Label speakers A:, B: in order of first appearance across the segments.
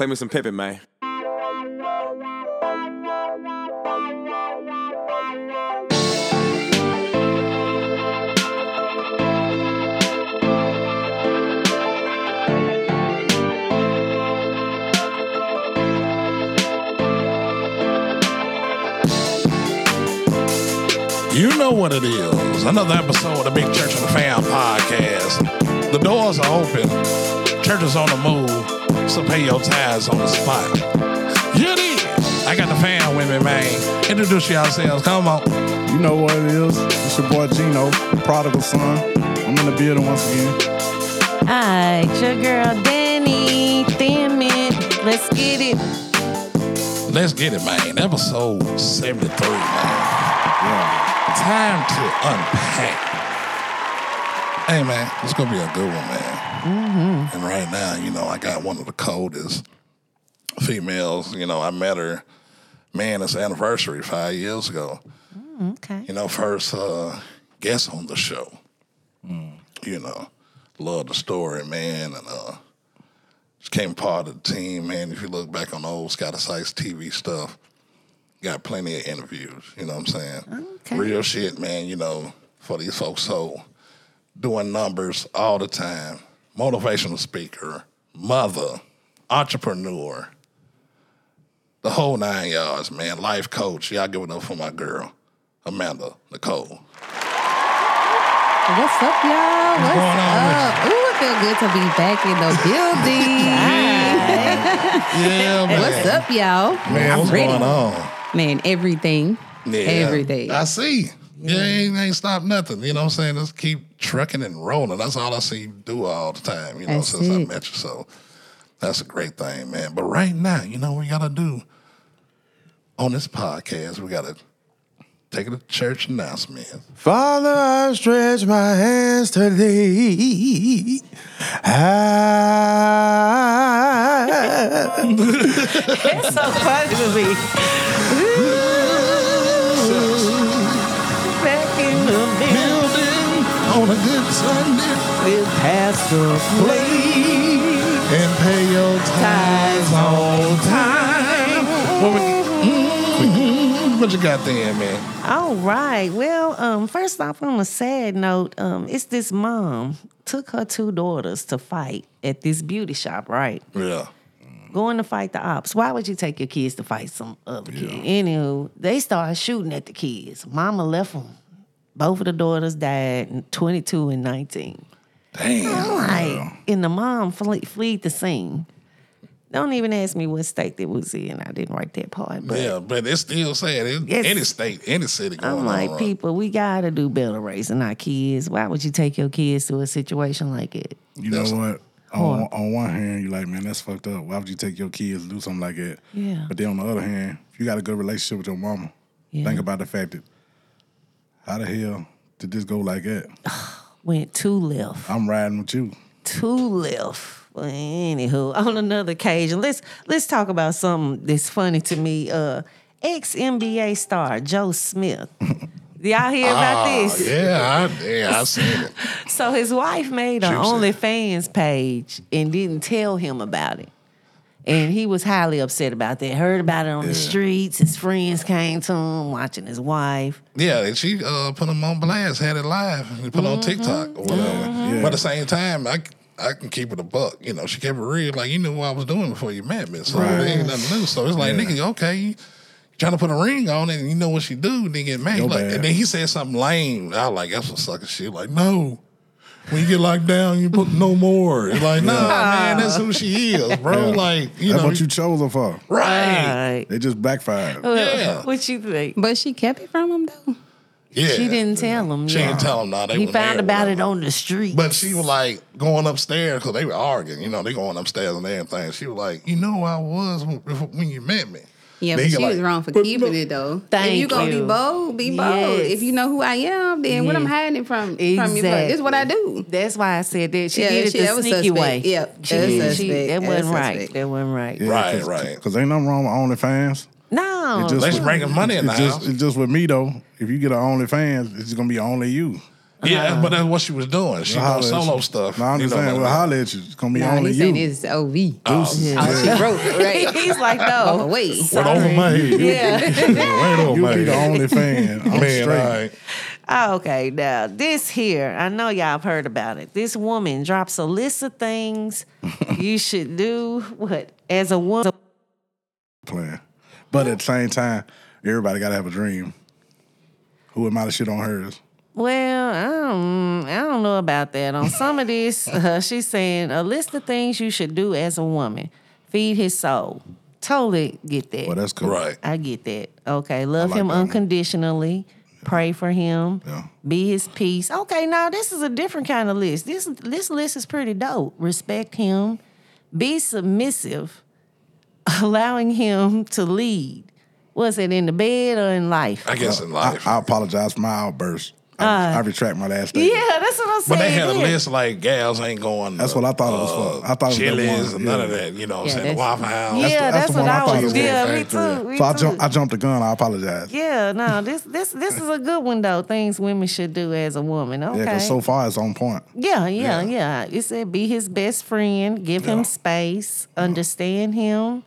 A: Play me some Pippin, man.
B: You know what it is. Another episode of the Big Church and the Fam podcast. The doors are open. Church is on the move. So pay your tithes on the spot. You did. I got the fam with me, man. Introduce yourselves. Come on.
C: You know what it is. It's your boy Gino, prodigal son. I'm in the building once again.
D: Hi, it's your girl Danny. Damn it. Let's get it.
B: Let's get it, man. Episode 73, man.
C: Yeah.
B: Time to unpack. Hey, man, it's going to be a good one, man. And right now, you know, I got one of the coldest females. You know, I met her, man, it's anniversary five years ago.
D: Okay.
B: You know, first uh, guest on the show. You know, love the story, man, and uh, just came part of the team, man. If you look back on the old Scott Sykes TV stuff, got plenty of interviews. You know what I'm saying?
D: Okay.
B: Real shit, man. You know, for these folks, so doing numbers all the time, motivational speaker, mother, entrepreneur, the whole nine yards, man. Life coach. Y'all give it up for my girl, Amanda Nicole.
E: What's up, y'all? What's,
B: going on
E: up? Ooh, it feel good to be back in the building.
B: Yeah, man.
E: What's up, y'all?
B: Man,
E: I'm
B: what's
E: ready.
B: going on?
E: Man, everything.
B: Yeah.
E: Everything.
B: I see. Yeah, ain't, ain't stop nothing. You know what I'm saying? Just keep trucking and rolling. That's all I see you do all the time, you know,
E: That's
B: since I met you. So that's a great thing, man. But right now, you know what we gotta do on this podcast, we gotta take it to church announcement.
A: Father, I stretch my hands to thee. Ah. I
D: It's so funny to me.
B: On a good Sunday
D: with Pastor Play.
B: and pay your tithes on time. What, we- what you got there, man?
D: All right. Well, um, first off, on a sad note, um, it's this mom took her two daughters to fight at this beauty shop, right?
B: Yeah.
D: Going to fight the ops. Why would you take your kids to fight some other kid? Anywho, they started shooting at the kids. Mama left them. Both of the daughters died, 22 and 19.
B: Damn.
D: Like, and the mom flee, fled the scene. Don't even ask me what state it was in. I didn't write that part. But
B: Yeah, but it's still sad. In
D: Yes.
B: any state, any city going
D: I'm like,
B: on.
D: people, we gotta do better raising our kids. Why would you take your kids to a situation like it?
C: You
B: That's-
C: know what? On, on one hand, you're like, man, that's fucked up. Why would you take your kids to do something like that?
D: Yeah.
C: But then on the other hand, if you got a good relationship with your mama,
D: Yeah.
C: think about the fact that how the hell did this go like that?
D: Went two left.
C: I'm riding with you.
D: two left. Well, anywho, on another occasion, let's let's talk about something that's funny to me. Uh, ex NBA star Joe Smith. Y'all hear about
B: Ah,
D: this?
B: Yeah, I, yeah, I seen it.
D: So his wife made an OnlyFans page and didn't tell him about it. And he was highly upset about that. Heard about it on the streets. His friends came to him watching his wife.
B: Yeah, and she uh, put him on blast, had it live, and put it on TikTok or whatever.
C: Yeah.
B: But at the same time, I, I can keep it a buck. You know, she kept it real. Like, you knew what I was doing before you met me. So
C: Right.
B: it ain't nothing new. So it's like,
C: Yeah.
B: nigga, okay, you trying to put a ring on it, and you know what she do, then get mad. Like,
C: bad.
B: and then he said something lame. I was like, that's some sucker shit. Like, no. When you get locked down, you put no more. It's like, nah, man, that's who she is, bro.
C: Yeah.
B: Like, you
C: That's
B: know,
C: what you chose her for.
B: right.
D: Right.
C: They just backfired.
B: Yeah.
D: What you think?
E: But she kept it from him though.
B: Yeah.
D: She didn't tell him.
B: She
D: yeah.
B: didn't tell him, nah, they
D: He found
B: there,
D: about it on the street.
B: But she was like going upstairs because they were arguing. You know, they going upstairs and everything. She was like, "You know, I was when, when you met me."
E: Yeah, but she
B: like,
E: was wrong for keeping it though.
D: Thank
E: if you gonna
D: you.
E: be bold, be bold.
D: Yes.
E: If you know who I am, then what I'm
D: Yes.
E: hiding from from you. But this is what I do.
D: That's why I said that. She
E: Yeah,
D: did it
E: she-
D: the
E: that was
D: sneaky
E: suspect.
D: way.
E: Yep,
D: she,
E: that was
D: did- she- that
E: That
D: wasn't
E: was
D: right.
E: suspect.
D: That wasn't right.
B: Right, right.
C: Because ain't nothing wrong with OnlyFans.
D: No,
C: It just-
B: Let's money in the
C: It's just,
B: house.
C: it's just with me though. If you get an OnlyFans, it's just gonna be only you.
B: Yeah, but that's what she was doing. She
C: Holla
B: doing solo
C: you.
B: stuff.
C: No, I'm just saying,
B: like
C: well,
B: that.
C: holla at you. It's gonna be
E: Nah,
C: only
E: he
C: you.
E: it's OV.
C: Deuces.
E: Oh, she wrote, right?
D: He's like,
E: Oh,
D: no.
E: wait.
A: Went over my head.
D: Yeah.
A: Went over
C: You
A: my
C: be the only fan. I'm
B: Man,
C: straight.
B: all right.
D: Oh, okay, now this here, I know y'all have heard about it. This woman drops a list of things you should do. What as a woman?
C: playing. But at the same time, everybody gotta have a dream. Who am I to shit on hers?
D: Well, I don't, I don't know about that. On some of this, uh, she's saying a list of things you should do as a woman. Feed his soul. Totally get that.
C: Well, that's cool.
B: Right.
D: I get that. Okay, love
C: like
D: him
C: that one.
D: unconditionally. Pray for him.
C: Yeah.
D: Be his peace. Okay, now this is a different kind of list. This this list is pretty dope. Respect him. Be submissive. Allowing him to lead. Was it in the bed or in life?
B: I guess in
C: I,
B: life.
C: I apologize for my outburst. I, I retract my last
D: Uh, yeah, that's what I'm saying.
B: but they had a
D: yeah.
B: list like gals ain't going.
C: That's what I thought it was for. I thought it was that one,
B: and none of that. You know what I'm
E: Yeah,
B: saying? The
E: that's-
B: Waffle House.
D: Yeah,
C: the-
D: that's,
C: that's the
D: what
C: one I
D: I
C: thought
D: was. Yeah, me too. Me
C: So I
D: too.
C: jumped I jumped the gun, I apologize.
D: Yeah, no, this this this is a good one though. Things women should do as a woman. Okay.
C: Yeah, because so far it's on point.
D: yeah, yeah, yeah. It said be his best friend, give
C: Yeah.
D: him space, understand him.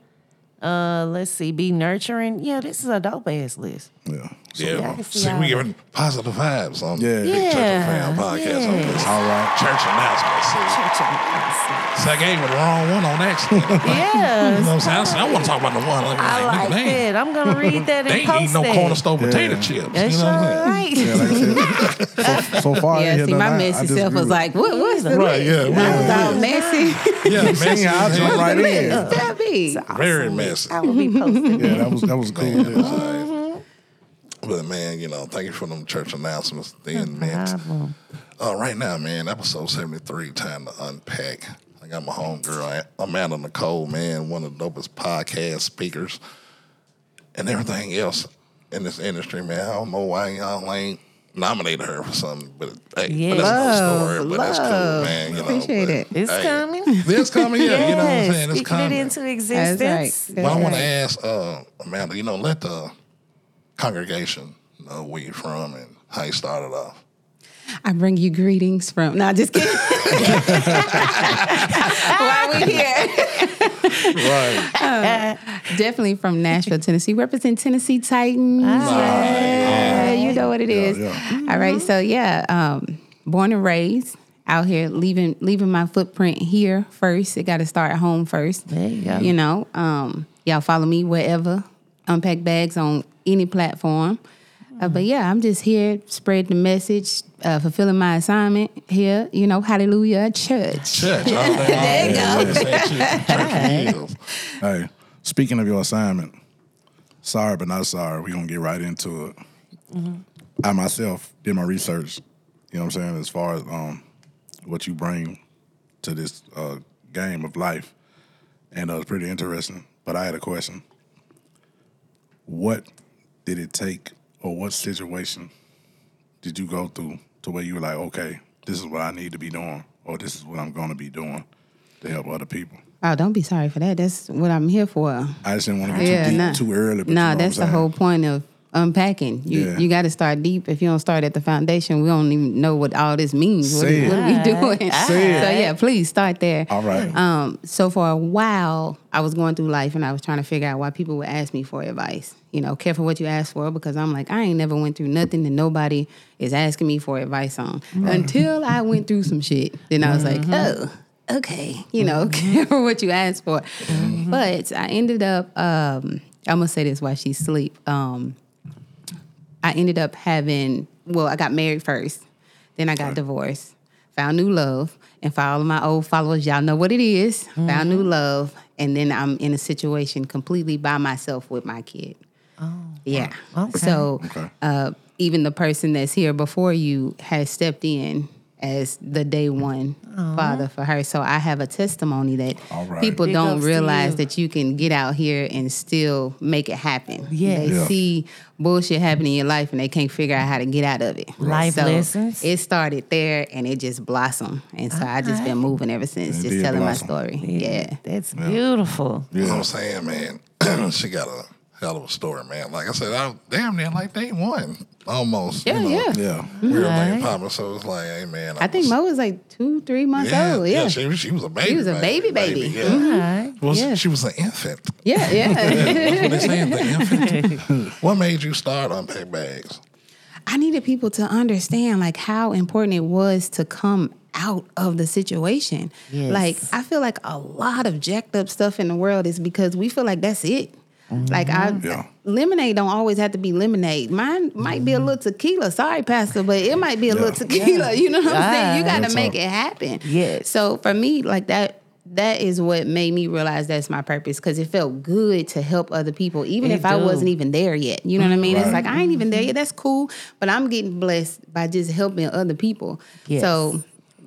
D: Uh, let's see, be nurturing. Yeah, this is a dope ass list.
C: Yeah.
B: Yeah,
D: Yeah, I see
B: see,
D: how
B: we
D: that-
B: giving positive vibes on
C: Yeah.
B: Big Church
D: Yeah,
B: of Fam podcast on
D: yeah.
B: this
C: All right.
B: church announcement. See,
D: Church of-
B: so I gave her the wrong one on accident. yeah, you know what I'm saying? I, said, I want to talk about the one. Like,
D: I like
B: nigga, they
D: that. I'm gonna read that
B: They
D: and
B: ain't
D: post
B: eating no
D: that.
B: corner store potato
C: Yeah.
B: chips.
D: That's
B: you know what I'm saying?
D: all right.
C: Yeah, like So, so far, I
E: Yeah, see,
C: nothing.
E: my
C: I- I
E: messy self was like, what was the
B: Right, yeah,
E: I was
B: yeah.
E: all messy.
B: Yeah,
C: you. See, I
B: messy.
C: jumped right in.
E: that be?
B: Very messy.
D: I will be posting.
C: Yeah, that was that was cool.
B: Man, it's all right. But man, you know, thank you for them church announcements. Then, man, uh, right now, man, episode seventy three. Time to unpack. I got my homegirl Amanda Nicole, man, one of the dopest podcast speakers, and everything else in this industry, man. I don't know why y'all ain't nominated her for something, but hey,
D: Yeah.
B: but that's another
E: Love,
B: story. But that's cool,
E: love.
B: man. You know,
E: Appreciate
B: but,
E: it.
D: It's
B: hey,
D: coming.
B: It's coming, yeah. You know what I'm saying? It's
D: speaking
B: coming.
D: it into
E: That's
D: existence.
E: right.
B: Well, I want to ask uh, Amanda, you know, let the congregation know where you're from and how you started off.
E: I bring you greetings from. No, just kidding. Why we here?
B: Right.
E: Definitely from Nashville, Tennessee. Represent Tennessee Titans. Yeah, you know what it is.
C: yeah.
E: All right, so yeah, um, born and raised out here, leaving leaving my footprint here first. It got to start at home first.
D: There you go.
E: You know, um, y'all follow me wherever. Unpack bags on any platform. Uh, but yeah, I'm just here spreading the message, uh, fulfilling my assignment here. You know, Hallelujah Church.
B: Church. there you go. Church.
C: Hey, speaking of your assignment, sorry but not sorry. We're gonna get right into it. I myself did my research, you know what I'm saying, as far as um what you bring to this uh, game of life. And uh, it was pretty interesting. But I had a question. What did it take or what situation did you go through to where you were like, okay, this is what I need to be doing, or this is what I'm gonna be doing to help other people?
E: Oh, don't be sorry for that. That's what I'm here for.
C: I just didn't want to get
E: Yeah,
C: too deep
E: nah.
C: too early. But you know
E: that's the whole point of unpacking. You
C: Yeah.
E: you got to start deep. If you don't start at the foundation, we don't even know what all this means. What,
C: Say it.
E: what are we doing?
C: Say it.
E: So yeah, please start there.
C: All right.
E: Um, so for a while, I was going through life and I was trying to figure out why people would ask me for advice. You know, careful what you ask for because I'm like, I ain't never went through nothing that nobody is asking me for advice on until I went through some shit. Then I was like, oh, okay. You know, careful what you ask for. But I ended up, um, I'm gonna say this while she's asleep. Um, I ended up having, well, I got married first, then I got divorced, found new love, and for all of my old followers, y'all know what it is. Found new love, and then I'm in a situation completely by myself with my kid. Oh, yeah.
D: okay.
E: So, uh, even the person that's here before you has stepped in as the day mm. one uh-huh. father for her. So I have a testimony that
C: All right.
E: people
D: Big
E: don't realize
D: you.
E: that you can get out here and still make it happen.
D: Yes.
E: They
C: Yeah.
E: see bullshit happen in your life and they can't figure out how to get out of it.
D: Life
E: so
D: lessons.
E: It started there and it just blossomed. And so I just been uh-huh. moving ever since,
C: It
E: just telling
C: blossom.
E: my story. Yeah.
D: That's beautiful.
B: You know what I'm saying, man? she got a hell of a story, man. Like I said, I damn near like day one. Almost.
E: Yeah,
B: you know,
E: yeah.
C: Yeah.
B: Real
D: Right.
B: thing popping. So it's like, hey man.
E: I think
B: was-
E: Mo was like two, three months
B: yeah,
E: old. Yeah.
B: she, was- she was a baby.
E: She was a baby, baby.
B: Yeah.
D: All right.
B: Well,
D: yeah.
B: she was an infant.
E: Yeah, yeah.
B: That's what they saying, the infant. what made you start unpack bags?
E: I needed people to understand like how important it was to come out of the situation.
D: Yes.
E: Like I feel like a lot of jacked up stuff in the world is because we feel like that's it. Like I
C: Yeah.
E: Lemonade don't always have to be lemonade. Mine might be a little tequila. Sorry, Pastor, but it might be a little tequila. You know what I'm saying? You got to make it happen.
D: Yes.
E: So for me, like that, that is what made me realize that's my purpose because it felt good to help other people, even
D: It
E: if I wasn't even there yet. You know what I mean? It's like I ain't even there yet. That's cool, but I'm getting blessed by just helping other people.
D: Yes.
E: So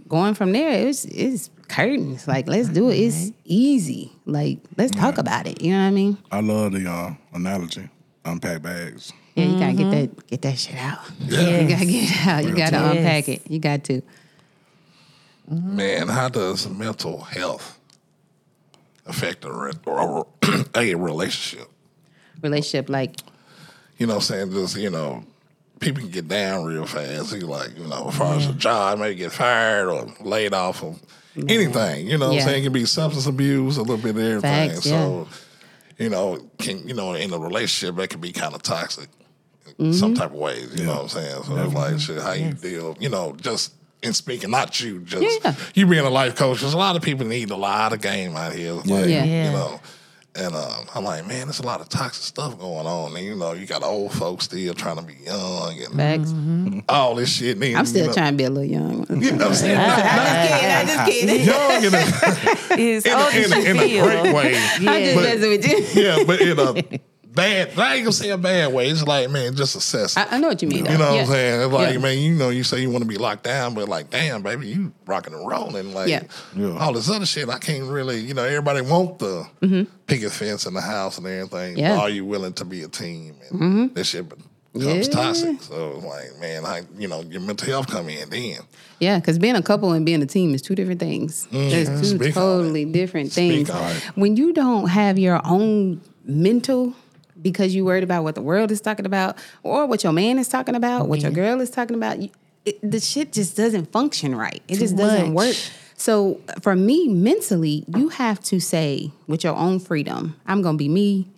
E: going from there, it's it's curtains. Like let's do it. It's easy. Like let's talk about it. You know what I mean?
C: I love the uh, analogy. Unpack bags.
E: Yeah, you gotta get that get that shit out.
B: Yeah.
E: You gotta get it out. You gotta
D: talk.
E: unpack it. You got to.
B: Man, how does mental health affect a, re- or a relationship?
E: Relationship like
B: You know what I'm saying? Just, you know, people can get down real fast. You like, you know, as far as a job, maybe get fired or laid off or anything. You know what
E: Yeah.
B: I'm saying? It can be substance abuse, a little bit of everything.
E: Facts,
B: so, you know, can you know, in a relationship that can be kind of toxic
E: Mm-hmm.
B: some type of ways. You know what I'm saying? So it's like shit, how you deal, you know, just in speaking, not you, just
E: Yeah.
B: you being a life coach. there's a lot of people need a lot of game out here. It's Like,
E: Yeah.
B: You
D: Yeah.
B: know. And um, I'm like, man, there's a lot of toxic stuff going on. And you know, you got old folks still trying to be young and
E: bags.
B: all this shit. And,
E: I'm still
B: you know,
E: trying to be a little young.
B: You know what I'm saying?
E: I'm just kidding.
B: young in a, in a, in a, in a great way.
E: I'm just
B: But-
E: messing with you.
B: Yeah, but in a bad, I ain't gonna say a bad way. It's like, man, just assess. it.
E: I, I know what you mean. Though.
B: You know
E: yeah.
B: what I'm saying? It's like,
E: Yeah.
B: man, you know, you say you want to be locked down, but like, damn, baby, you rocking and rolling. Like,
E: Yeah.
C: Yeah.
B: all this other shit, I can't really, you know, everybody want the picket fence in the house and everything.
E: Mm-hmm. Yeah. Mm-hmm.
B: Are you willing to be a team? And this shit becomes
E: Yeah.
B: toxic. So it's like, man, I, you know, your mental health come in then.
E: Yeah, because being a couple and being a team is two different things. There's two
B: Speak
E: totally different
B: Speak
E: things.
B: on.
E: When you don't have your own mental because you worried about what the world is talking about or what your man is talking about, what your girl is talking about, it, the shit just doesn't function right. It just doesn't
D: much.
E: work. So uh, for me, mentally, you have to say with your own freedom, I'm gonna be me,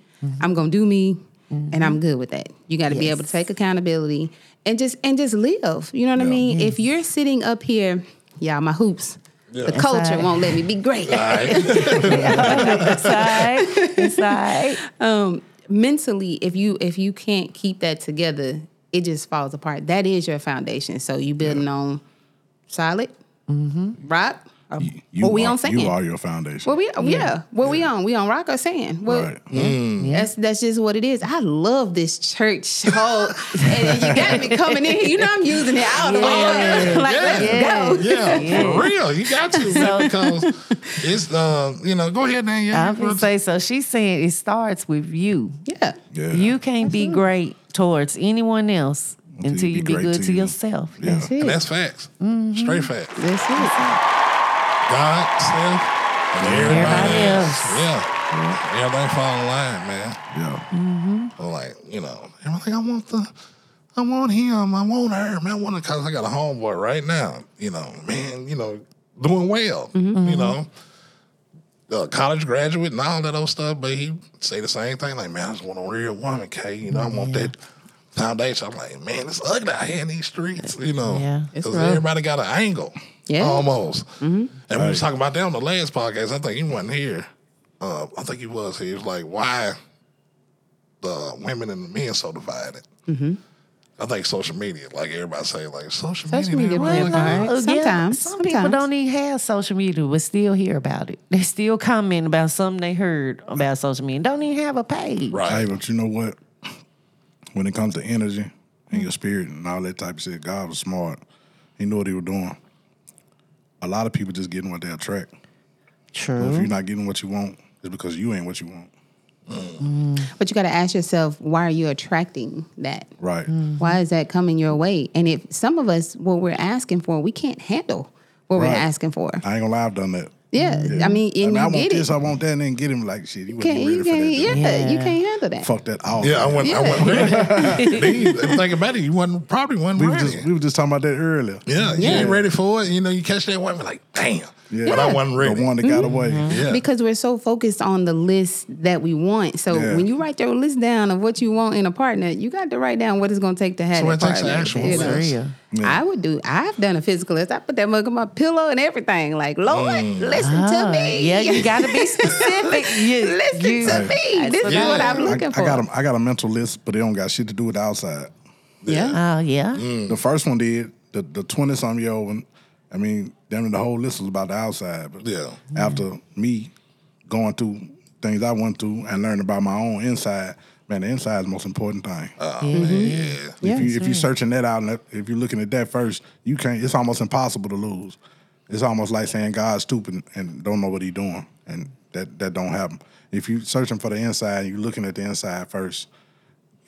E: I'm gonna do me, and I'm good with that. You got to be able to take accountability and just and just live. You know what I
C: Yeah.
E: mean? If you're sitting up here, y'all, my hoops. The culture
D: right.
E: won't let me be great.
D: It's all right. It's all right.
E: um, mentally, if you if you can't keep that together, it just falls apart. That is your foundation. So you building on solid mm-hmm. rock. Or,
C: You,
E: what we
C: are,
E: on sand?
C: You are your foundation.
E: What we yeah. What we on? We on rock or sand? What,
C: right.
E: That's that's just what it is. I love this church whole, and you got me coming in. Here. You know I'm using it all the way. up. like let's
B: yeah,
E: go.
B: yeah, for real. You got to man, because it's uh, you know. Go ahead, Dan. Yeah,
D: I'm gonna say so. She's saying it starts with you.
E: Yeah.
C: Yeah.
D: You can't be great towards anyone else
C: Until
D: until,
C: you
D: you
C: be
D: be good
C: to
D: to
C: you.
D: yourself.
C: Yeah.
E: That's it.
B: and that's facts.
D: Mm-hmm.
B: Straight facts.
E: That's it.
B: God, self, and everybody,
D: Everybody
B: else.
D: else.
B: Yeah. Everything fall in line, man.
C: Yeah.
B: So like, you know, everything I want the I want him, I want her, man. I want her because I got a homeboy right now, you know, man, you know, doing well, you know. Uh, college graduate and all that old stuff, but he say the same thing, like, man, I just want a real woman, K. You know, I want that foundation. I'm like, man, it's ugly out here in these streets, you know.
D: Yeah.
B: Because
E: rough.
B: everybody got an angle.
E: Yeah.
B: Almost. And we was talking about that on the last podcast. I think he wasn't here. Uh, I think he was here. He was like, why the women and the men so divided?
E: Mm-hmm.
B: I think social media, like everybody say, like social,
E: Social
B: media.
E: media
B: man,
E: plays
B: like,
E: a part.
D: Uh, yeah,
E: Sometimes,
D: some people don't even have social media, but still hear about it. They still comment about something they heard about social media. Don't even have a page.
C: Hey,
B: Right.
C: but you know what? When it comes to energy and your spirit and all that type of shit, God was smart. He knew what he was doing. A lot of people just getting what they attract. But if you're not getting what you want, it's because you ain't what you want. Mm.
E: But you got to ask yourself, why are you attracting that?
C: Right. Mm.
E: Why is that coming your way? And if some of us, what we're asking for, we can't handle what we're asking for.
C: I ain't gonna lie, I've done that.
E: Yeah, I mean, and
C: I, mean, I
E: you
C: want
E: get
C: this,
E: it.
C: I want that, and then get him like shit. You
E: Can't,
C: wasn't
E: you
C: ready
E: can't,
C: that.
E: yeah,
C: then.
E: you
D: Yeah.
E: can't handle that.
C: Fuck that off.
B: Yeah, I wasn't. I wasn't ready. then think about it, you wasn't probably wasn't
C: we were
B: ready.
C: just we were just talking about that earlier.
B: yeah, you ain't ready for it. You know, you catch that one, like, damn.
C: Yeah.
B: But I wasn't ready.
C: The one that got away.
B: Yeah.
E: because we're so focused on the list that we want. So
C: Yeah.
E: when you write your list down of what you want in a partner, you got to write down what it's going to take to have
B: So
E: that
B: it takes
E: partner.
B: an actual
E: you know?
B: list.
D: Real.
E: I would do. I've done a physical list. I put that mug on my pillow and everything. Like, Lord,
B: Mm.
E: listen
D: Ah,
E: to me.
D: Yeah, you got to be specific. You,
E: listen
D: you,
E: to me. This is
B: Yeah.
E: what I'm looking
C: I
E: for.
C: I got a, I got a mental list, but it don't got shit to do with the outside.
E: yeah.
D: Oh yeah.
B: Mm.
C: The first one did. The the twenty something year old one. I mean, damn, the whole list was about the outside. But
B: Yeah.
C: after me going through things I went through and learning about my own inside, man, the inside is the most important thing.
B: Oh, man, yeah.
E: Yeah,
C: if you
E: that's
C: if you're searching that out and if you're looking at that first, you can't. It's almost impossible to lose. It's almost like saying God's stupid and don't know what He's doing, and that that don't happen. If you're searching for the inside, and you're looking at the inside first,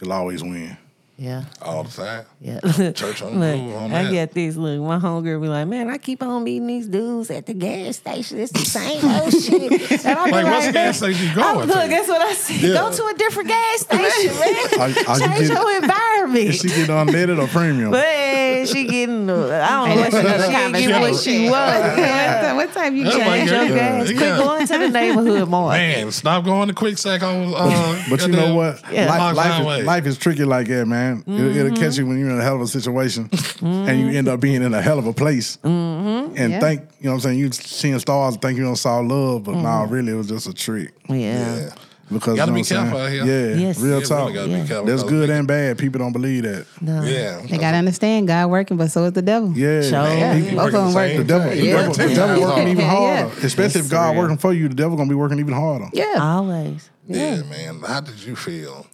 C: you'll always win.
D: Yeah.
B: All the time.
D: Yeah.
B: Church on the
D: look,
B: move on
D: I
B: that.
D: get this. Look, my homegirl be like, man, I keep on meeting these dudes at the gas station. It's the same old shit. And I be
B: Like, what's the gas station you going
D: I-
B: to?
D: Look, that's what I said.
B: Yeah.
D: Go to a different gas station, man.
C: Are- are you
D: Change
C: getting-
D: your environment.
C: Is she get unleaded or premium?
D: but she getting, uh, I don't know what she,
E: Another
D: she ain't get what she
E: conversation.
D: was.
E: what time you change
B: God.
E: your
D: gas.
B: Yeah.
D: Quit going to the neighborhood more.
B: Man, stop going to quick sack on. Uh,
C: But you know what?
D: Yeah.
C: Life, life, is, life is tricky like that, man. It, it'll mm-hmm. catch you when you're in a hell of a situation and you end up being in a hell of a place. Mm-hmm. And
E: Yeah.
C: think, you know what I'm saying? You seeing stars and think you don't saw love, but nah, mm-hmm. really it was just a trick.
D: Yeah.
B: Yeah.
C: Because
B: Gotta
C: you know
B: be
C: what I'm
B: careful
C: saying?
B: out here.
C: Yeah,
D: Yes.
C: real
B: Yeah,
C: talk.
B: gotta
D: Yeah.
B: careful
C: There's good and bad. People don't believe that.
D: No.
B: Yeah.
E: They got to understand God working, but so is the devil.
C: Yeah,
D: Sure.
C: man.
B: He
E: Both of them
B: the
E: work.
B: same
C: The devil,
B: thing.
C: the devil, the
B: Yeah.
C: devil working even
E: Yeah.
C: harder. Especially if God
D: real.
C: working for you, the devil gonna be working even harder.
E: Yeah.
D: Always.
B: Yeah, man. How did you feel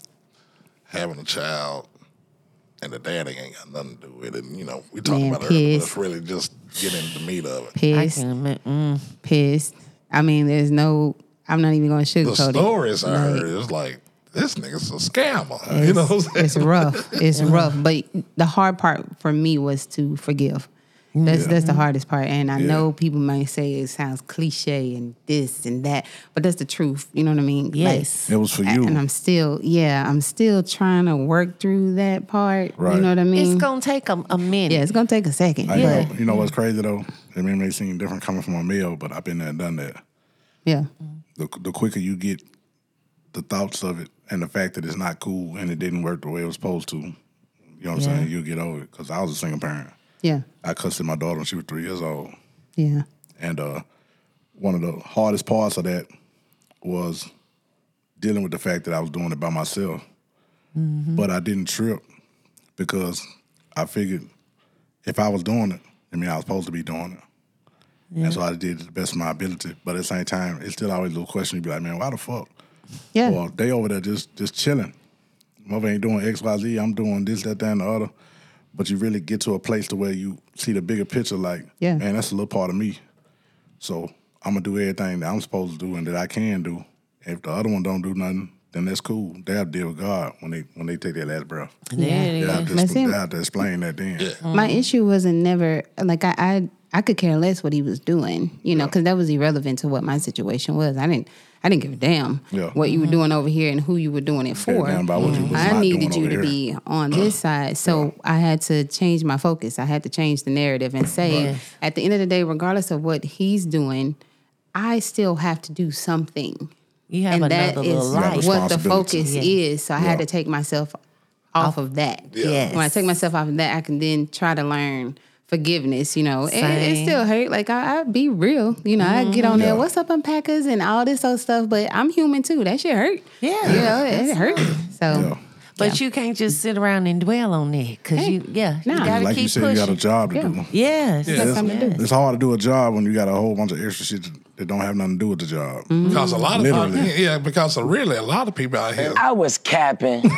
B: having a child and the daddy ain't got nothing to do with it? And, you know, we talked
E: Man,
B: about it earlier, but it's really just getting into the meat of it.
E: Pissed.
D: can admit, mm,
E: Pissed. I mean, there's no. I'm not even going to
B: The
E: sugarcoat it.
B: The stories I
E: Like,
B: heard is like, this nigga's a scammer. You know what I'm saying?
E: It's rough. It's rough. But the hard part for me was to forgive. That's that's the hardest part. And I know people might say it sounds cliche and this and that, but that's the truth. You know what I mean? Like,
D: yes.
C: It was for you.
E: And I'm still, yeah, I'm still trying to work through that part.
C: Right.
E: You know what I mean?
D: it's going to take a, a minute.
E: yeah, it's gonna take a second.
C: Like,
E: but
C: you, know, you know what's crazy though? It may, may seem different coming from a male, but I've been there and done that.
E: yeah,
C: The, the quicker you get the thoughts of it and the fact that it's not cool and it didn't work the way it was supposed to, you know what I'm
D: Yeah.
C: saying? You'll get over it. Because I was a single parent.
E: Yeah,
C: I cussed at my daughter when she was three years old.
E: yeah,
C: And uh, one of the hardest parts of that was dealing with the fact that I was doing it by myself. But I didn't trip because I figured if I was doing it, I mean, I was supposed to be doing it. And so I did the best of my ability. But at the same time, it's still always a little question. You'd be like, man, why the fuck?
E: yeah.
C: Well, they over there just just chilling. Mother ain't doing X, Y, Z. I'm doing this, that, that, and the other. But you really get to a place to where you see the bigger picture. Like,
E: Yeah.
C: man, that's a little part of me. So I'm gonna do everything that I'm supposed to do and that I can do. If the other one don't do nothing, then that's cool. They have to deal with God when they when they take their last breath.
D: Yeah,
C: They
D: it
C: have, to, they
E: it.
C: have to explain that then.
E: My issue wasn't never like I I, I could care less what he was doing, you know, because that was irrelevant to what my situation was. I didn't I didn't give a damn
C: Yeah.
E: what you were mm-hmm. doing over here and who you were doing it for.
C: damn about what you was
E: I
C: not
E: needed
C: doing
E: you
C: over
E: to
C: here.
E: be on this side, so I had to change my focus. I had to change the narrative and say,
D: Right.
E: at the end of the day, regardless of what he's doing, I still have to do something
D: You have
E: and that
D: another
E: is
D: little
C: got
D: life.
E: what the focus
D: Yeah.
E: is. So I had to take myself off of that.
D: Yes.
E: When I take myself off of that, I can then try to learn forgiveness. You know, and it still hurt. Like I, I be real. You know, I get on there.
C: Mm-hmm.
E: What's up, unpackers, and all this other stuff. But I'm human too. That shit hurt.
D: Yeah.
E: you know, it hurt. So.
C: Yeah.
D: But you can't just sit around and dwell on it because you, yeah, you got to
C: Like
D: keep
C: you said,
D: pushing.
C: you got a job to
E: Yeah.
C: do.
D: Yes.
B: Yeah.
E: something to.
C: It's hard to do a job when you got a whole bunch of extra shit that don't have nothing to do with the job.
E: Mm-hmm.
B: Because a lot of
C: Literally.
B: people, yeah, because really a lot of people out here,
F: I was capping.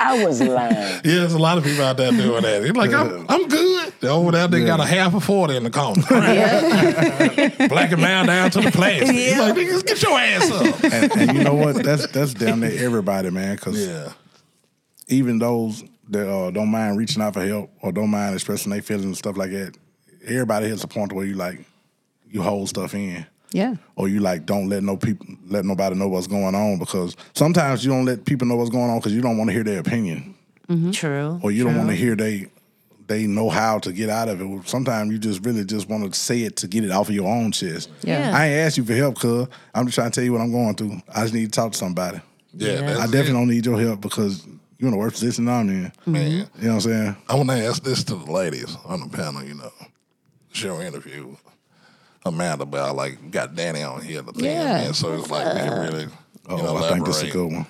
F: I was lying.
B: yeah, there's a lot of people out there doing that. It's like, I'm, I'm good. They're over there, they got a half a 40 in the corner. Yeah. Black and man down to the plastic. He's like, niggas, get your ass up.
C: and, and you know what? That's that's down there everybody, man. Because
B: Yeah.
C: even those that uh, don't mind reaching out for help or don't mind expressing their feelings and stuff like that, everybody hits a point where you like, you hold stuff in.
E: Yeah.
C: Or you like don't let no people let nobody know what's going on because sometimes you don't let people know what's going on because you don't want to hear their opinion mm-hmm.
D: True.
C: or you don't want to hear they they know how to get out of it. Sometimes you just really just want to say it to get it off of your own chest.
E: Yeah.
C: I ain't asked you for help, cuz I'm just trying to tell you what I'm going through. I just need to talk to somebody.
B: Yeah,
D: Yeah.
B: that's
C: I
B: it.
C: definitely don't need your help because you're in the worst position I'm in.
B: Man, mm-hmm.
C: You know what I'm saying?
B: I want to ask this to the ladies on the panel. You know, show interview Amanda about like got Danny on here. The thing,
E: Yeah.
B: man. So it's like we can really, you
C: Oh,
B: know,
C: I think this is a good one.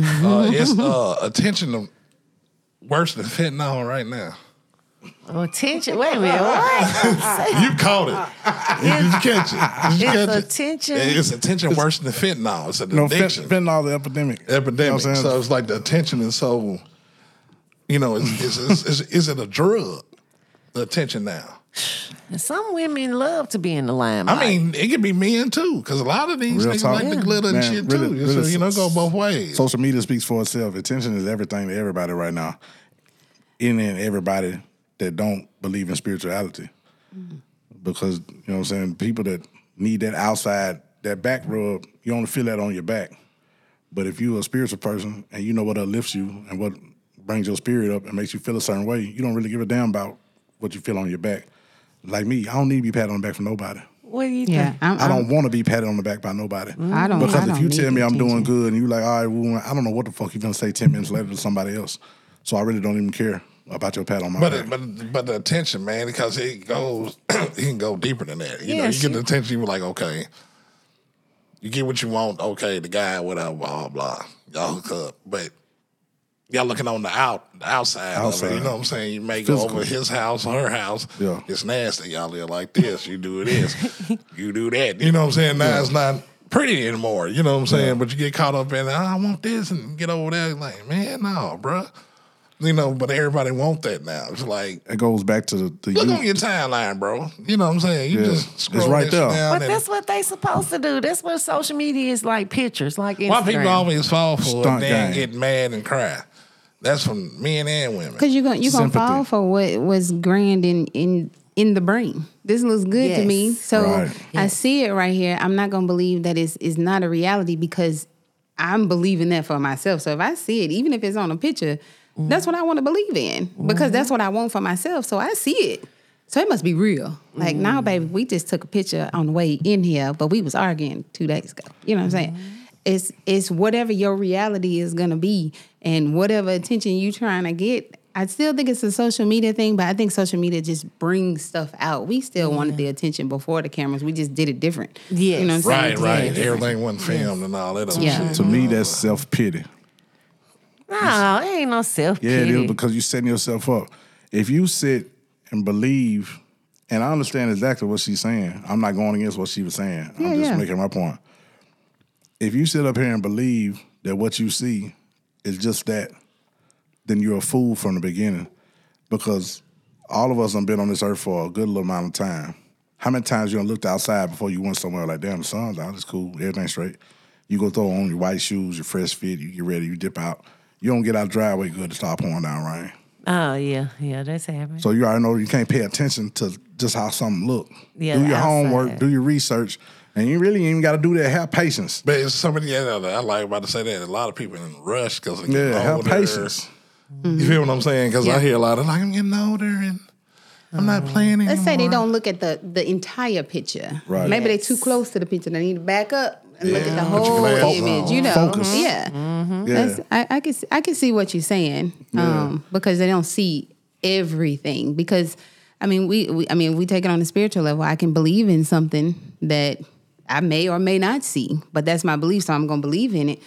B: Uh, it's uh, attention to worse than fentanyl right now.
D: Oh, attention. Wait a minute. What?
B: You caught it. Did you catch it? You
D: It's
B: catch it?
D: attention.
B: It's attention worse than fentanyl. It's an
C: No, fent-
B: addiction.
C: fentanyl the epidemic. You know
B: epidemic.
C: what I'm
B: so it's like the attention is so, you know, is is, is, is, is it a drug? The attention now.
D: Some women love to be in the limelight.
B: I mean, it could be men too, because a lot of these
C: Real
B: niggas
C: talk.
B: like the
C: Yeah.
B: glitter and
C: Man,
B: shit
C: really-
B: too.
C: really
B: so you know, go both ways.
C: Social media speaks for itself. Attention is everything to everybody right now. In and everybody that don't believe in spirituality. Mm-hmm. Because, you know what I'm saying, people that need that outside, that back rub, you only feel that on your back. But if you're a spiritual person and you know what uplifts you and what brings your spirit up and makes you feel a certain way, you don't really give a damn about what you feel on your back. Like me, I don't need to be patted on the back from nobody.
D: what do you
E: Yeah.
D: think?
E: I'm,
C: I don't want to be patted on the back by nobody. Mm.
E: I don't-
C: Because
E: I
C: if
E: don't
C: you tell me I'm doing good and you like, all right, well, I don't know what the fuck you're gonna say ten minutes later to somebody else. So I really don't even care about your pat on my
B: But
C: back.
B: it, but but the attention, man, because it goes, it can go deeper than that. You know, you
D: she-
B: get the attention, you're like, okay, you get what you want, okay, the guy, whatever, blah blah, y'all hook up, but y'all looking on the out, the outside, of it. You know what I'm saying? You may
C: Physical.
B: go over his house or her house.
C: Yeah.
B: It's nasty. Y'all live like this. You do this. you do that. You know what I'm saying? Now it's not pretty anymore. You know what I'm saying? But you get caught up in, oh, I want this, and get over there. Like, man, no, bruh. You know, but everybody want that now. It's like,
C: it goes back to the, the
B: look
C: youth.
B: on your timeline, bro. You know what I'm saying? You
C: Yeah.
B: just
C: It's
B: scroll
C: right
B: that
C: there.
B: down
D: But that's what they supposed to do. That's what social media is like pictures, like Instagram.
B: why people always fall for it
C: Stunt
B: and then
C: gang.
B: get mad and cry. That's from men and women.
E: Because you're gonna you're gonna
C: Sympathy.
E: fall for what was grand in in in the brain. This looks good to me, so
C: Right.
E: I see it right here. I'm not gonna believe that it's is not a reality because I'm believing that for myself. So if I see it, even if it's on a picture, that's what I want to believe in because that's what I want for myself. So I see it. So it must be real. Like mm. now, baby, we just took a picture on the way in here, but we was arguing two days ago. You know what I'm saying? Mm-hmm. It's it's whatever your reality is gonna be, and whatever attention you trying to get. I still think it's a social media thing, but I think social media just brings stuff out. We still wanted the attention before the cameras. We just did it different.
D: Yeah,
E: You know what I'm
B: right,
E: saying?
B: right.
D: Yeah.
B: Everything wasn't filmed and all that
E: Yeah.
B: shit.
C: to me, that's self pity.
D: No, it ain't no self pity.
C: Yeah, it
D: pity.
C: is because you're setting yourself up. If you sit and believe, and I understand exactly what she's saying. I'm not going against what she was saying.
E: Yeah,
C: I'm just
E: yeah.
C: making my point. If you sit up here and believe that what you see is just that, then you're a fool from the beginning. Because all of us have been on this earth for a good little amount of time. How many times you done looked outside before you went somewhere like, damn, the sun's out, it's cool, everything's straight. You go throw on your white shoes, your fresh fit, you get ready, you dip out. You don't get out the driveway good to start pouring down rain.
D: Oh yeah, yeah, that's happening.
C: So you already know you can't pay attention to just how something look.
D: Yeah,
C: do your homework, do your research, and you really ain't even got to do that. Have patience.
B: But it's somebody yeah, I like about to say that a lot of people in a rush because they
C: Yeah,
B: get
C: have
B: older.
C: patience.
B: You feel what I'm saying? Because I hear a lot of like I'm getting older and I'm not playing anymore.
E: Let's say they don't look at the the entire picture.
C: Right.
E: Maybe they're too close to the picture. They need to back up and look at the
B: Yeah, put your
E: whole
B: glasses
E: image. You know,
C: Focus.
E: yeah.
C: Yeah,
E: That's, I, I can I can see what you're saying um, because they don't see everything. Because I mean, we, we I mean, we take it on a spiritual level. I can believe in something that I may or may not see, but that's my belief, so I'm gonna believe in it.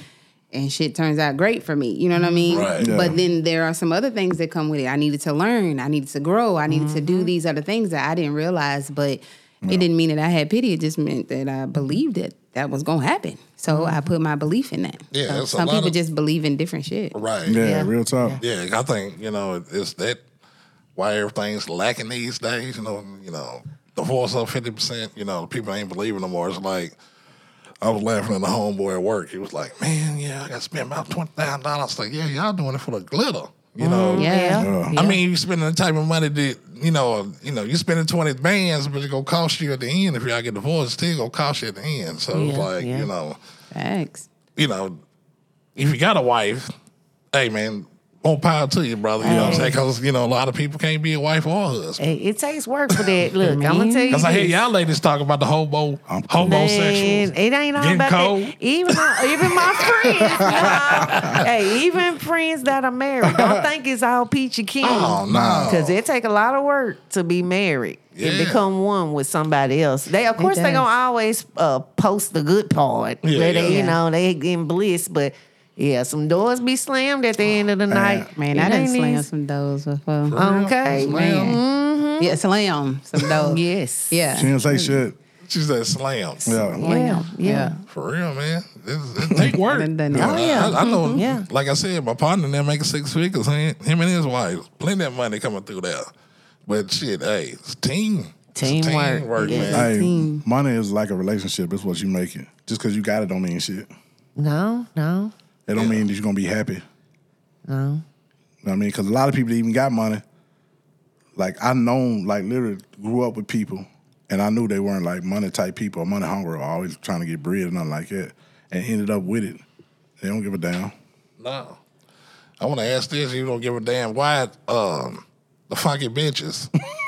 E: And shit turns out great for me. You know what I mean?
B: Right.
C: Yeah.
E: But then there are some other things that come with it. I needed to learn. I needed to grow. I needed to do mm-hmm. these other things that I didn't realize. But it didn't mean that I had pity. It just meant that I believed that that was gonna happen. So I mm-hmm. put my belief in that.
B: Yeah,
E: So
B: it's a
E: some
B: lot
E: people
B: of-
E: just believe in different shit.
B: right.
C: yeah,
D: Yeah.
C: real talk.
B: Yeah, I think you know it's that why everything's lacking these days. You know, you know, divorce up fifty percent. You know, people ain't believing no more. It's like I was laughing at the homeboy at work. He was like, "Man, yeah, I got to spend about twenty thousand dollars." Like, yeah, y'all doing it for the glitter. You know, mm,
E: Yeah.
C: Yeah.
B: I mean, you spending the type of money that you know, you know, you spending twenty bands, but it's gonna cost you at the end if y'all get divorced. Still gonna cost you at the end. So it's
D: Yeah,
B: like,
D: yeah.
B: you know,
E: Thanks.
B: you know, if you got a wife, hey man, more power to you, brother. You know what I'm saying? Because you know, a lot of people can't be a wife or a husband.
D: Hey, it takes work for that. Look, I'm gonna tell you.
B: Because I hear y'all ladies talk about the homo
C: I'm
B: homosexuals.
D: Man, it ain't all about
B: cold.
D: that. Even my, even my friends, nah. hey, even friends that are married, don't think it's all peachy keen.
B: Oh no,
D: Because it take a lot of work to be married and become one with somebody else. They, of course, they
E: does.
D: gonna always uh, post the good part,
B: Yeah,
D: where they,
B: yeah.
D: you know, they in bliss. But yeah, some doors be slammed at the end of the oh, night.
E: Man,
D: It
E: I done
D: ain't
E: slammed
D: easy.
E: some doors before.
D: Okay,
B: Slam. Mm-hmm.
E: Yeah, slam some doors.
D: yes,
E: Yeah.
C: She didn't say mm. shit.
B: She said slam.
C: Yeah.
D: yeah, yeah.
B: For real, man. It, it take work.
E: done done
B: You
E: that.
B: know,
D: Oh, yeah.
B: I, I know. Mm-hmm.
D: Yeah.
B: Like I said, my partner there making six figures. Him him and his wife, plenty of money coming through there. But shit, hey, it's team. It's
D: Teamwork.
B: teamwork,
D: Yeah.
B: man.
C: Hey,
E: team.
C: money is like a relationship. It's what you make it. Just because you got it don't mean shit.
D: No, no,
C: It don't mean that you're gonna be happy.
D: no.
C: You know what I mean? Because a lot of people that even got money, like I known, like literally grew up with people, and I knew they weren't like money type people or money hungry or always trying to get bread or nothing like that, and ended up with it. They don't give a damn.
B: No. I want to ask this. You don't give a damn why um, the funky bitches.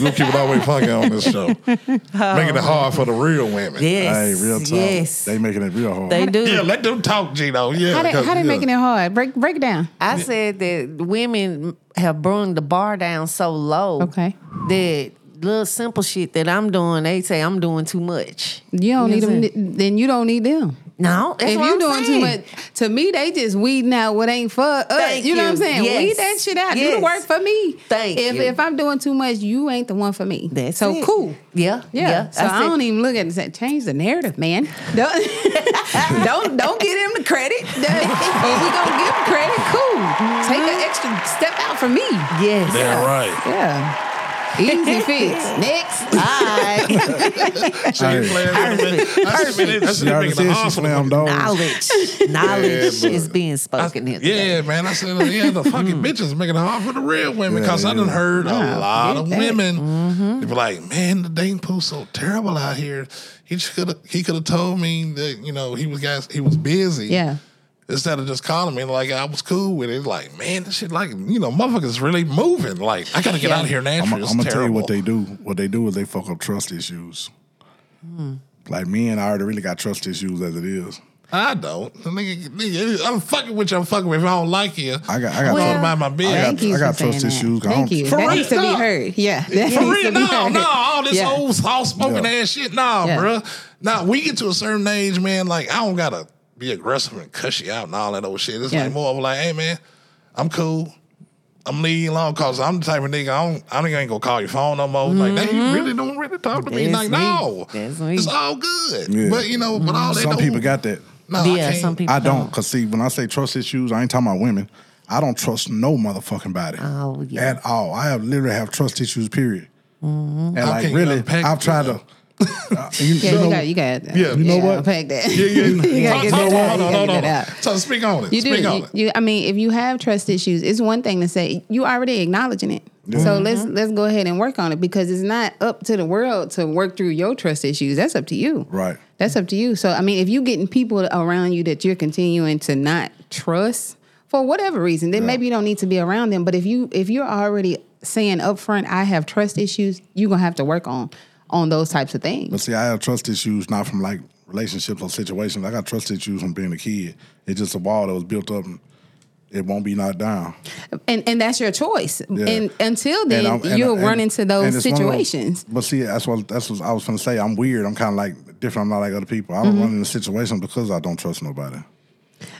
B: We'll keep it all the way funky on this show. Making it hard for the real women.
D: Yes,
C: Hey, real talk.
D: yes,
C: They making it real hard.
D: they do.
B: Yeah, let them talk, Gino. Yeah.
E: How they, how they
B: yeah.
E: making it hard? Break break it down.
D: I said that women have brought the bar down so low.
E: Okay.
D: That little simple shit that I'm doing, they say I'm doing too much.
E: You don't
D: You
E: need
D: know what I'm
E: them. Then you don't need them.
D: No, that's
E: if
D: what
E: you
D: I'm
E: doing
D: saying.
E: too much, to me they just weeding out what ain't for us.
D: Thank
E: you know what I'm saying?
D: Yes.
E: Weed that shit out. Do
D: Yes.
E: the work for me.
D: Thank
E: if
D: you.
E: if I'm doing too much, you ain't the one for me.
D: That's
E: so
D: it.
E: cool.
D: Yeah,
E: Yeah.
D: yeah.
E: So I,
D: said-
E: don't even look at it and say, change the narrative, man. Don't don't, don't get him the credit. if we gonna give him credit, cool. Take an extra step out for me.
D: Yes.
B: Damn right.
E: Yeah. Easy fix. Next.
D: All right.
B: She ain't playing with them. I should be- I should
C: She
B: be
C: already
B: making
C: said
B: it
C: she
B: hard for the
C: slammed
B: fucking-
D: Knowledge. Knowledge
B: but-
D: is being spoken here.
B: Yeah, man. I said, yeah, the fucking mm. bitches making it hard for the real women. Because I done heard a lot of women. They be like, man, the dating pool so terrible out here. He just could have he could have told me that, you know, he was guys he was busy.
E: Yeah.
B: Instead of just calling me like I was cool with it. It's like, man, this shit like, you know, motherfuckers really moving. Like, I gotta get
D: Yeah.
B: out of here naturally.
C: I'm,
B: naturally. It's
C: gonna tell you what they do. What they do is they fuck up trust issues. Hmm. Like me and I already really got trust issues as it is.
B: I don't. Nigga, nigga, I'm fucking with you. I'm fucking with you. If I don't like you,
C: I got, I got,
B: well,
C: trust-
B: about my
C: I
B: business.
C: got,
E: Thank you
C: I got trust
E: that.
C: issues. I
E: Thank
C: don't-
E: you.
B: For
E: that
B: real,
E: needs to be
B: no.
E: heard. Yeah. That
B: For
E: needs
B: real,
E: to be
B: no,
E: heard.
B: no, all this
E: Yeah.
B: old soft spoken
C: Yeah.
B: ass shit, nah,
E: Yeah.
B: bruh. Now we get to a certain age, man. Like I don't gotta be aggressive and cuss you out and all that old shit. It's
E: Yeah.
B: like more of like, hey man, I'm cool. I'm leaving you alone because I'm the type of nigga I don't I ain't gonna call your phone no more. Like that, you really don't really talk to me.
D: Mm-hmm. That's
B: like
D: me.
B: no,
D: That's me.
B: it's all good.
C: Yeah.
B: But you know, but all they
C: Some
B: don't-
C: people got that.
B: No, I
D: Yeah,
B: can't.
D: some people
C: I don't. Cause see, when I say trust issues, I ain't talking about women. I don't trust no motherfucking body
D: Oh, yeah.
C: at all. I have literally have trust issues. Period. And
B: How
C: like really, I've tried to.
B: that?
C: Uh, you,
E: Yeah,
C: you
E: you got, you got.
B: Yeah. You know
C: what?
E: Unpack that.
B: Yeah, yeah.
E: you gotta get
B: talk-
E: that out.
B: hold on,
E: gotta
B: hold on. So speak on it.
E: You do.
B: on
E: You,
B: it.
E: you- I mean, if you have trust issues, it's one thing to say you already acknowledging it. So let's let's go ahead and work on it because it's not up to the world to work through your trust issues. That's up to you.
C: Right.
E: That's up to you. So I mean, if you getting people around you that you're continuing to not trust for whatever reason, then maybe you don't need to be around them. But if you if you're already saying upfront, I have trust issues, you're gonna have to work on on those types of things.
C: But see, I have trust issues not from like relationships or situations. I got trust issues from being a kid. It's just a wall that was built up and it won't be knocked down.
E: and and that's your choice.
C: Yeah.
E: And until then,
C: I'm- and-
E: you'll
C: and-
E: run into those
C: of those-
E: situations.
C: but see, that's what that's what I was gonna say. I'm weird. I'm kind of like different. I'm not like other people. I
E: Mm-hmm.
C: don't run into situations because I don't trust nobody.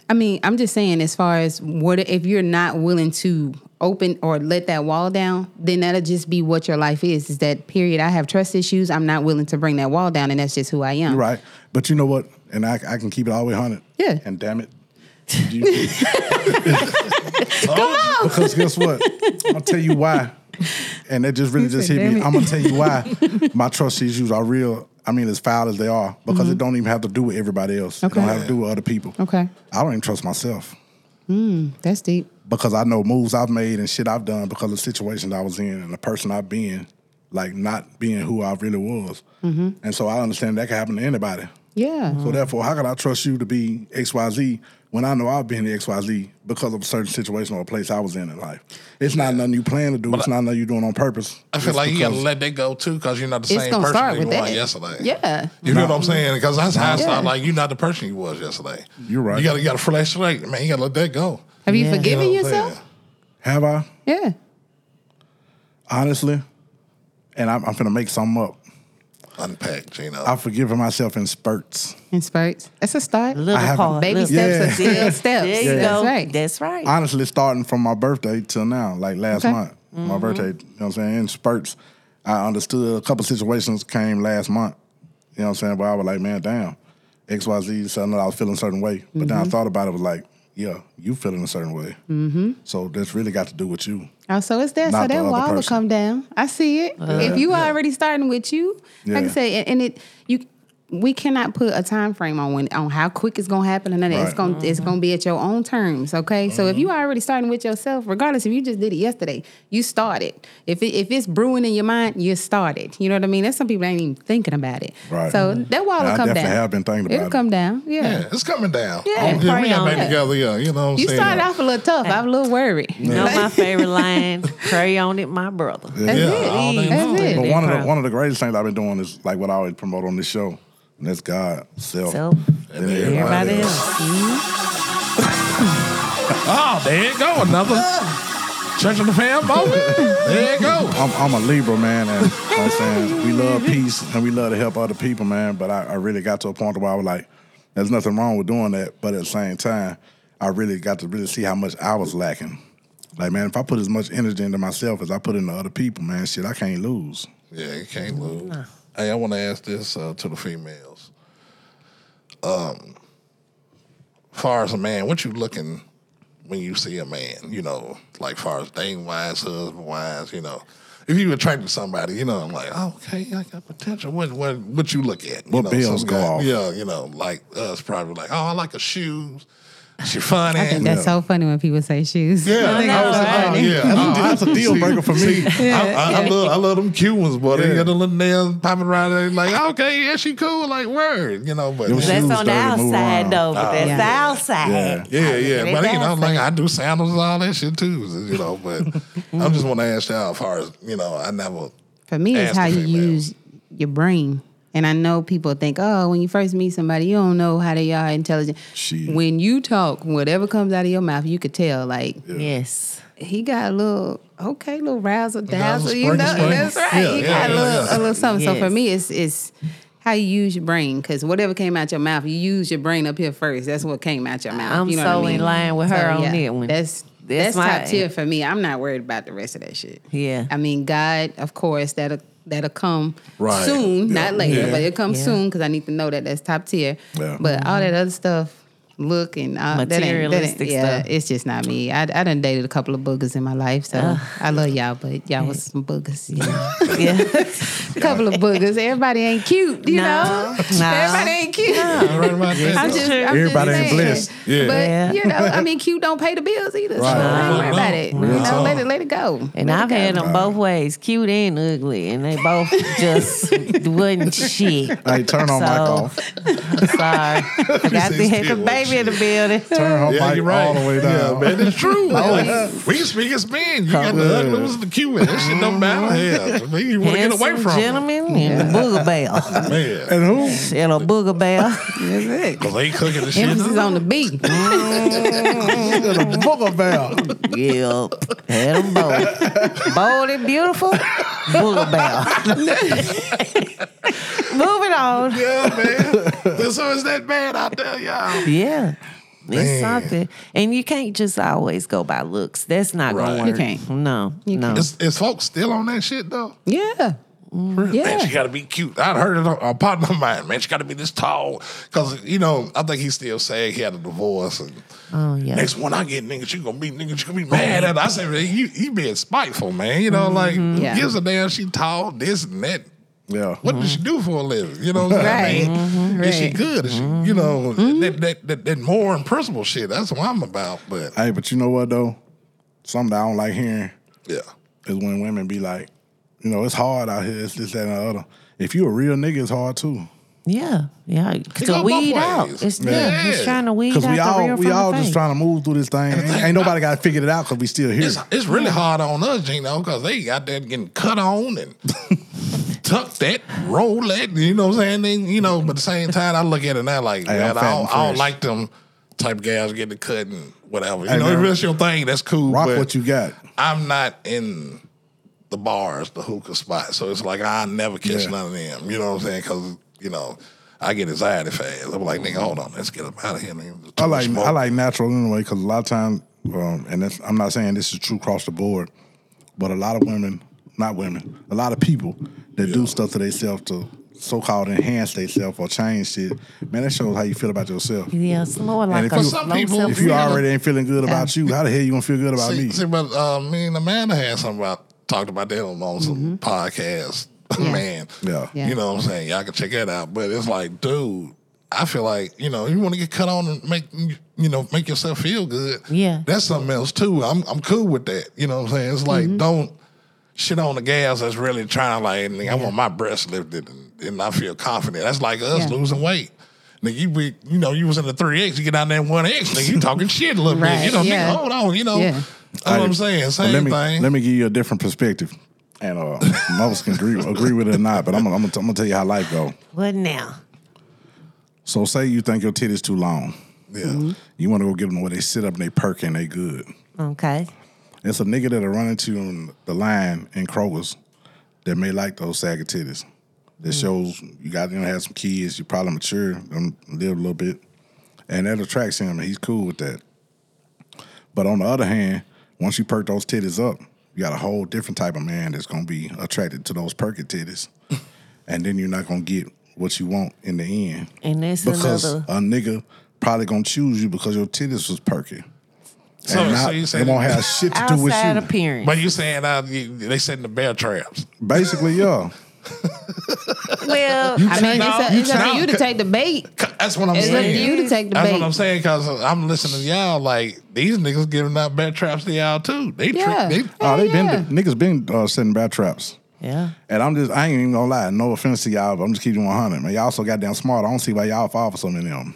E: I mean, I'm just saying, as far as what if you're not willing to open or let that wall down, then that'll just be what your life is. Is that period? I have trust issues. I'm not willing to bring that wall down, and that's just who I am.
C: Right. But you know what? And I, I can keep it all the way hundred.
E: Yeah.
C: And damn it. You- Because guess what? I'll tell you why. And that just really just hit me.
E: It."
C: I'm gonna tell you why my trust issues are real. I mean, as foul as they are, because it don't even have to do with everybody else. It
E: Mm-hmm.
C: Don't have to do with other people.
E: Okay,
C: I don't even trust myself.
E: that's deep.
C: because I know moves I've made and shit I've done because of situations I was in and the person I've been, like not being who I really was.
E: Mm-hmm.
C: And so I understand that can happen to anybody.
E: Yeah.
C: So therefore, how can I trust you to be X Y Z when I know I've been the X Y Z because of a certain situation or a place I was in in life? It's not nothing you plan to do. it's not nothing you're doing on purpose.
B: I feel
C: It's
B: like you gotta let that go too, because you're not the same person
E: start
B: you were yesterday.
E: Yeah.
B: You know what I'm saying? Because that's how I
E: Yeah.
B: started. Like you're not the person you was yesterday.
C: You're right.
B: You gotta you gotta flesh like man. You gotta let that go.
E: Have you
D: Yeah.
E: forgiven
B: You know
E: yourself?
C: Have I
E: Yeah.
C: honestly? And I'm, I'm gonna make something up.
B: Unpack, Gino.
C: I forgive forgiven myself in spurts.
E: In spurts. That's a start.
D: Little
C: I haven't-
D: part.
E: Baby
D: little-
E: steps
C: Yeah.
E: are still steps.
D: There you
C: Yeah.
D: go.
E: That's right.
D: That's right.
C: honestly starting from my birthday till now, like last
E: Okay.
C: month, my mm-hmm. birthday, you know what I'm saying, in spurts. I understood a couple situations came last month, you know what I'm saying, But I was like, man, damn, XYZ, something that I was feeling a certain way. But then I mm-hmm. thought about it, was like, yeah, you feeling a certain way. Mm-hmm. So that's really got to do with you.
E: Oh, so it's that. So that wall will come down. I see it. if you already starting with you, like I
C: Yeah.
E: say, and, and it you we cannot put a time frame on when on how quick it's gonna happen and none of that. It's gonna it's gonna be at your own terms. Okay. So if you
C: Mm-hmm.
E: already starting with yourself, regardless if you just did it yesterday, you started. If it, if it's brewing in your mind, you started. You know what I mean? There's some people ain't even thinking about it.
C: Right.
E: So that wall will
C: I
E: come
C: definitely
E: down.
C: have been thinking about It'll it.
E: come down. Yeah.
B: yeah, it's coming down.
E: Yeah,
B: Oh, we
D: pray
B: got back together. Yeah, you know what I'm saying?
E: You
B: saying.
E: started off a little tough. I'm a little worried.
D: You know my favorite line, pray on it, my brother.
E: That's
B: Yeah,
E: it.
B: all day
E: That's
B: long.
E: it.
C: But one of the one of the greatest things I've been doing is like what I always promote on this show, and that's God, self.
D: So
B: And
D: everybody else.
B: Oh, there you go. Another Church of the Fam moment. There you go.
C: I'm, I'm a Libra, man, and you know I'm saying we love peace and we love to help other people, man. But I, I really got to a point where I was like, there's nothing wrong with doing that. But at the same time, I really got to really see how much I was lacking. Like, man, if I put as much energy into myself as I put into other people, man, shit, I can't lose.
B: Yeah, you can't lose. Hey, I want to ask this uh, to the females. Um, far as a man, what you looking when you see a man? You know, like far as dating wise, husband wise. You know, if you attracted to somebody, you know, I'm like, oh, okay, I got potential. What what what you look at? You
C: What
B: know,
C: bills
B: some
C: go off?
B: Yeah, you know, like us probably like, oh, I like her shoes. She funny.
E: I think that's so funny when people say shoes.
B: Yeah,
E: I think
B: I was
E: that's
B: like, oh, yeah.
C: That's, oh, a, that's a deal breaker for me.
B: I, I, I love I love them Cubans, boy. They
C: Yeah.
B: got the little nails popping around there. Like, okay, yeah, she cool. Like, word, you know. But
C: Them
D: That's on the
C: started
D: outside though, but that's
E: Yeah.
D: the outside.
C: Yeah.
B: yeah, yeah. But you know, like I do sandals and all that shit too. You know, but I just want to ask y'all, as far as you know, I never.
E: For me, it's how you use your brain. And I know people think, oh, when you first meet somebody, you don't know how they are intelligent.
C: Shit.
E: When you talk, whatever comes out of your mouth, you could tell. Like
D: Yes.
E: he got a little okay, little razzle dazzle.
B: dazzle,
E: You know,
B: sprinkle,
E: that's right.
B: Yeah,
E: he
B: yeah,
E: got a little,
B: yeah.
E: a little something. So for me, it's it's how you use your brain. Because whatever came out your mouth, you use your brain up here first. That's what came out your mouth.
D: I'm
E: you know
D: so
E: what I mean?
D: in line with her on that one.
E: That's
D: That's
E: that's,
D: my-
E: top tier for me. I'm not worried about the rest of that shit.
D: Yeah.
E: I mean, God, of course, that'll that'll come
B: Right.
E: soon,
B: Yeah.
E: not later,
C: Yeah.
E: but it comes
D: Yeah.
E: soon because I need to know that that's top tier.
C: Yeah.
E: But all that other stuff, look and all, that ain't, that ain't,
D: Materialistic
E: yeah,
D: stuff.
E: it's just not me. I I done dated a couple of boogers in my life, so I love y'all, but y'all was some boogers. You know?
D: Yeah.
E: a couple of boogers. Everybody ain't cute, you
D: No.
E: know.
D: No.
E: Everybody ain't cute.
B: Right about that.
E: I'm
B: though.
E: just, I'm
C: Everybody
E: just
C: ain't
E: saying.
C: blessed.
B: Yeah.
E: But
D: Yeah.
E: you know, I mean, cute don't pay the bills either. So
C: Right.
E: I ain't worried
B: No.
E: about it. You
B: Real
E: know, let it let it go.
D: And
E: Let
D: I've
E: it go.
D: had them both ways, cute and ugly, and they both just wasn't shit.
C: Hey, turn on mic
D: So-
C: off.
D: Sorry, I
B: got
D: to hit the
B: still
D: baby in the building.
C: Turn her
B: Yeah,
C: mic
B: right.
C: all the way down.
B: Yeah, man, it's true. Oh, like, we can speak as men. You got the
C: Yeah.
B: ugly ones, the cute ones. That shit don't matter. Yeah, you want to get away
D: Handsome
B: from them.
D: gentleman and a booger bell,
B: Man,
C: And who?
D: and a booger bell.
E: That's it.
B: because they cooking the shit.
E: Emphasis on the B.
C: The mm-hmm. booger bell.
D: Yep, had them both. Bold and beautiful, booger bell. Moving on.
B: Yeah, man. so is that bad out there, y'all?
D: Yeah. It's
B: Man.
D: something. And you can't just always go by looks. That's not
B: Right.
D: gonna
B: You
D: work.
E: can't.
D: No. no.
B: Is, is folks still on that shit though?
E: Yeah.
B: Man, she got to be cute. I heard it. A partner of mine, man, she got to be this tall. Because you know, I think he's still saying he had a divorce. And
D: Oh yeah.
B: next one I get, nigga, she gonna be nigga, she gonna be mad at. Her. I said, man, he, he being spiteful, man. You know, like mm-hmm.
E: Yeah.
B: gives a damn. She tall, this and that.
C: Yeah.
B: What does she do for a living? You know what I'm saying?
E: Right.
B: Mm-hmm. Is she good? Is she, mm-hmm. you know, that, that, that, that more and principle shit. That's what I'm about. But
C: Hey, but you know what though? something that I don't like hearing
B: Yeah.
C: is when women be like, you know, it's hard out here. It's this, that, and the other. If you a real nigga, it's hard too.
D: Yeah, yeah.
B: go
D: To weed out. It's yeah.
B: Yeah.
D: It's trying to weed
C: Because
D: out
C: we
D: the
C: all
D: real
C: we
D: from
C: all just trying to move through this thing. Ain't, ain't nobody got figured it out because we still here.
B: It's, it's really hard on us, Gino, because they out there getting cut on and tuck that, roll that. You know what I'm saying? They, you know, but at the same time, I look at it now like,
C: Hey, I'm
B: man, I don't, I don't like them type of guys getting cut and whatever. You
C: Hey,
B: know,
C: man,
B: if it's your thing, that's cool.
C: Rock what you got.
B: I'm not in the bars, the hookah spot. So it's like I never catch
C: Yeah.
B: none of them. You know what I'm saying? Because, you know, I get anxiety fast. I'm like, nigga, hold on, let's get up out of here. Nigga.
C: I like
B: smoke.
C: I like natural anyway because a lot of times, um, and that's, I'm not saying this is true across the board, but a lot of women, not women, a lot of people that do stuff to themselves to so-called enhance themselves or change shit. Man, that shows how you feel about yourself.
D: Yeah, slow like
C: if
D: a
C: you-
B: some people-
C: If you already ain't feeling good about you, how the hell you gonna feel good about
B: see,
C: me?
B: See, but uh, me and Amanda had something about talked about that on, on some mm-hmm. podcasts.
E: Yeah.
B: Man,
C: Yeah.
E: Yeah.
B: you know what I'm saying? Y'all can check that out. But it's like, dude, I feel like you know you want to get cut on and make you know make yourself feel good.
D: Yeah.
B: that's something else too. I'm I'm cool with that. You know what I'm saying? It's like mm-hmm. don't shit on the gas that's really trying to like nigga, I want my breast lifted and, and I feel confident. That's like us
E: Yeah.
B: losing weight. Nigga, you be, you know, you was in the three X, you get down there in one X, nigga, you talking shit a little bit. You know,
E: yeah.
B: nigga, hold on, you know.
E: Yeah.
B: That's what I'm saying.
C: But
B: Same
C: let me
B: thing.
C: let me give you a different perspective, and uh, most can agree agree with it or not. But I'm gonna, I'm I'm gonna tell you how life go.
D: What now?
C: So say you think your titty's too long,
B: yeah.
C: you want to go get them where they sit up and they perk and they good.
D: Okay.
C: It's a nigga that'll run into you on the line in Kroger's that may like those saggy titties. That shows you got you know have some kids, you probably mature, um, live a little bit, and that attracts him, and he's cool with that. But on the other hand, once you perk those titties up, you got a whole different type of man that's gonna be attracted to those perky titties, and then you're not gonna get what you want in the end
D: And that's
C: because
D: another.
C: a nigga probably gonna choose you because your titties was perky.
B: So-
C: and
B: so
C: not,
B: you
C: it
B: saying-
C: won't have shit to do with you.
D: appearance.
B: But you saying uh, you, they setting the bear traps.
C: Basically, yeah.
D: well,
E: I mean,
B: No,
E: it's, a, it's up to you to take the bait.
B: That's what I'm saying.
E: It's up to you to take the
B: That's
E: bait.
B: That's what I'm saying because I'm listening to y'all. Like these niggas giving out bear traps to y'all too. They
E: Yeah.
B: trick. They,
C: Oh, they
E: yeah.
C: been niggas been uh, setting bad traps.
D: yeah.
C: And I'm just, I ain't even gonna lie. No offense to y'all, but I'm just keeping 100. Man, y'all so goddamn smart. I don't see why y'all fall for so many of them.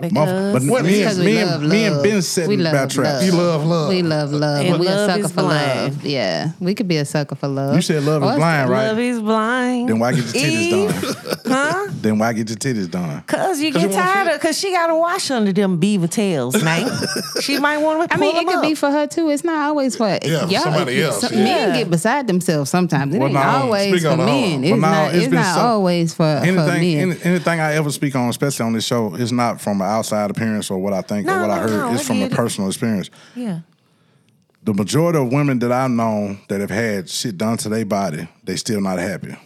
D: Because
C: but
B: What
C: me, and,
E: Because we
C: me,
E: love
C: and, me and
E: love.
C: Ben
E: We
C: setting
E: love
C: bad traps.
E: love.
B: you love love.
E: We love love.
D: And
E: we a sucker for
D: blind.
E: love. Yeah. We could be a sucker for love.
C: You said love is oh,
E: Or-
C: blind, right?
D: love is blind.
C: Then why get your
D: Eve,
C: titties done?
D: Huh?
C: then why get your titties done?
D: Cause you
B: 'Cause
D: get
B: you
D: tired of, cause she got to wash under them beaver tails, man. she might want to.
E: I mean, it could be for her too. It's not always for
B: Yeah,
E: y'all.
B: somebody else,
E: some-
B: yeah.
E: Men
D: Yeah.
E: get beside themselves sometimes. It
C: Well,
E: ain't
C: no,
E: always for
B: on the
E: men.
B: home.
E: It's
C: Well,
E: not.
C: it's
E: It's,
C: been
E: not
C: so-
E: always for, for
C: Anything,
E: men.
C: anything I ever speak on, especially on this show, is not from an outside appearance or what I think or
D: No,
C: what I heard.
D: no,
C: it's
D: I
C: from a personal experience.
D: Yeah.
C: The majority of women that I've known that have had shit done to their body, they still not happy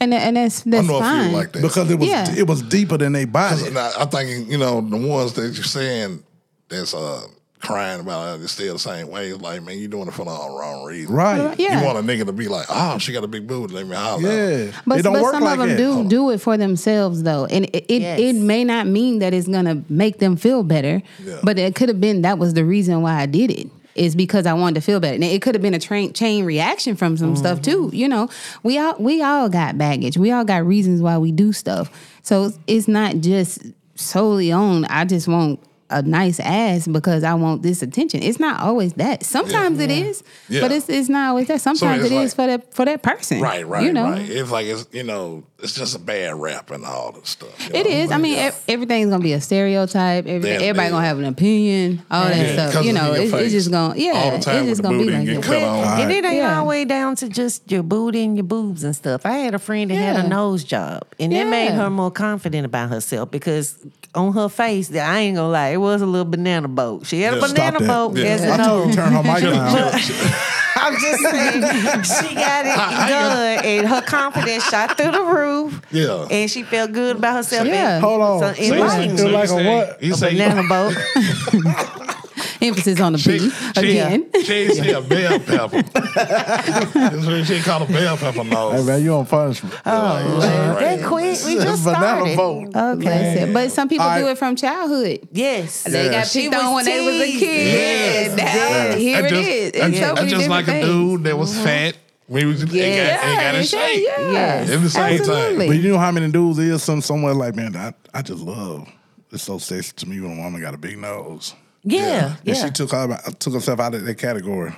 E: and and that's
B: I
E: that's
B: know a
E: fine.
B: few like that.
C: because it was
E: Yeah.
C: it was deeper than their body.
B: Because I- I'm thinking, you know, the ones that you're saying that's uh, crying about it, it's still the same way. It's like, man, you're doing it for the wrong reason.
C: Right?
E: Yeah.
B: You want a nigga to be like, oh, she got a big booty, let me holler.
C: Yeah.
E: But,
C: it don't
E: but
C: work
E: some
C: like
E: of them
C: that.
E: do do it for themselves though, and it it,
D: Yes.
E: it may not mean that it's gonna make them feel better,
B: Yeah.
E: but it could have been that was the reason why I did it. Is because I wanted to feel better. And it could have been a train, chain reaction from some stuff too. Mm-hmm. You know, we all we all got baggage. We all got reasons why we do stuff. So it's not just solely on. I just want a nice ass because I want this attention. It's not always that. Sometimes it is,
B: Yeah.
E: but it's it's not always that. Sometimes
B: it's
E: it is
B: like-
E: for that for that person.
B: Right, right,
E: You know,
B: right. It's like it's you know, it's just a bad rap and all this stuff. you
E: It
B: know?
E: is. I mean,
B: Yeah.
E: ev- everything's gonna be a stereotype. Every,
B: Damn,
E: everybody
B: yeah.
E: gonna have an opinion. All that
B: Yeah,
E: stuff.
B: 'cause
E: You know, it's, it's just gonna yeah.
B: All the time
E: it's just gonna be like
B: get
E: that.
B: cut on.
D: And it ain't
E: Yeah.
D: all the way down to just your booty and your boobs and stuff. I had a friend that had a nose job, and it made her more confident about herself because on her face, I ain't gonna lie, it was a little banana boat. She had a
B: Yeah.
D: banana
C: Stop that.
D: boat
B: Yeah.
D: as a
C: I told her
D: nose.
C: to turn her mic down.
D: I'm just saying, she got it good, and her confidence shot through the roof.
B: Yeah.
D: and she felt good about herself.
E: Yeah.
D: and
C: Hold on.
D: so
C: So you
D: enlightened.
C: It was like a what?
B: You
D: a
B: say
D: banana boat.
E: Emphasis on the
B: She,
E: B
B: she,
E: again.
B: she ain't a bell pepper. That's what she called a bell pepper
C: Hey
B: nose.
C: man, you on punishment.
D: Oh, that quick. We just started.
C: boat.
D: Okay.
E: Listen, But some people
C: All
E: do it from childhood.
D: Yes.
E: They got picked on
D: was
E: when they was a kid.
D: Yes,
E: That-
D: yes.
E: Here
B: That's
E: it
B: just,
E: is. It's so many
B: just like a dude that was mm-hmm. fat. We was, yeah,
E: Yeah,
B: got, ain't got his
E: yeah,
B: shape.
E: yeah.
D: Yes.
B: At the same
E: Absolutely.
C: But you know how many dudes is some somewhere like, man, I, I just love. It's so sexy to me when a woman got a big nose.
D: Yeah.
C: And
D: Yeah.
C: she took her took herself out of that category.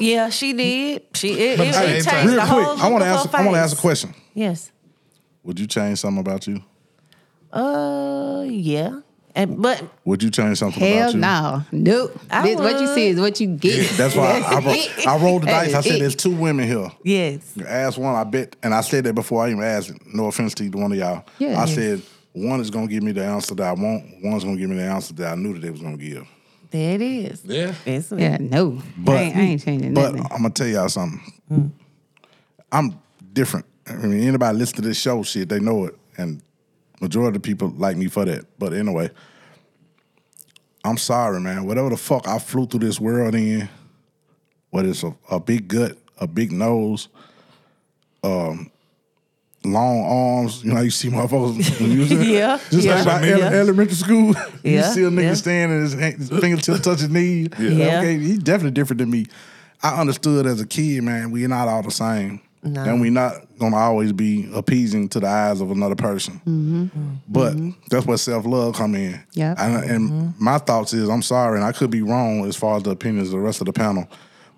D: Yeah, she did. She it, it,
B: But
D: it changed
B: real
D: the
C: Real
D: whole
C: quick, I want to ask. I want to ask a question.
D: Yes.
C: Would you change something about you?
D: Uh, yeah. And but
C: Would you change something
E: Hell
C: about you?
E: no. Nope.
D: I
E: This, what you
D: would.
E: see is what you get.
C: That's why I, ro- I rolled the dice. I said,
E: it.
C: "There's two women here."
D: yes.
C: Ask one. I bet, and I said that before I even asked. it. No offense to either one of y'all.
E: Yeah.
C: I said one is gonna give me the answer that I want. One's gonna give me the answer that I knew that they was gonna give.
D: There it is.
B: Yeah.
D: It's,
E: Yeah, no.
C: But
E: I, ain't, I ain't changing
C: But
E: nothing.
C: I'm gonna tell y'all something. I'm different. I mean, anybody listen to this show, shit, they know it, and majority of the people like me for that. But anyway, I'm sorry, man. Whatever the fuck I flew through this world in, whether it's a, a big gut, a big nose, um, long arms. You know, you see motherfuckers when you was in-
D: Yeah,
C: just
D: yeah,
C: like my
D: yeah.
C: ele- elementary school.
D: yeah.
C: you see a nigga
D: yeah.
C: standing, his, hand- his fingertips touch his knee.
D: Yeah.
C: Okay, he's definitely different than me. I understood as a kid, man, we're not all the same.
D: No.
C: And we're not gonna always be appeasing to the eyes of another person.
D: Mm-hmm.
C: But that's where self love come in.
E: Yeah.
C: And, and
D: Mm-hmm.
C: my thoughts is, I'm sorry, and I could be wrong as far as the opinions of the rest of the panel.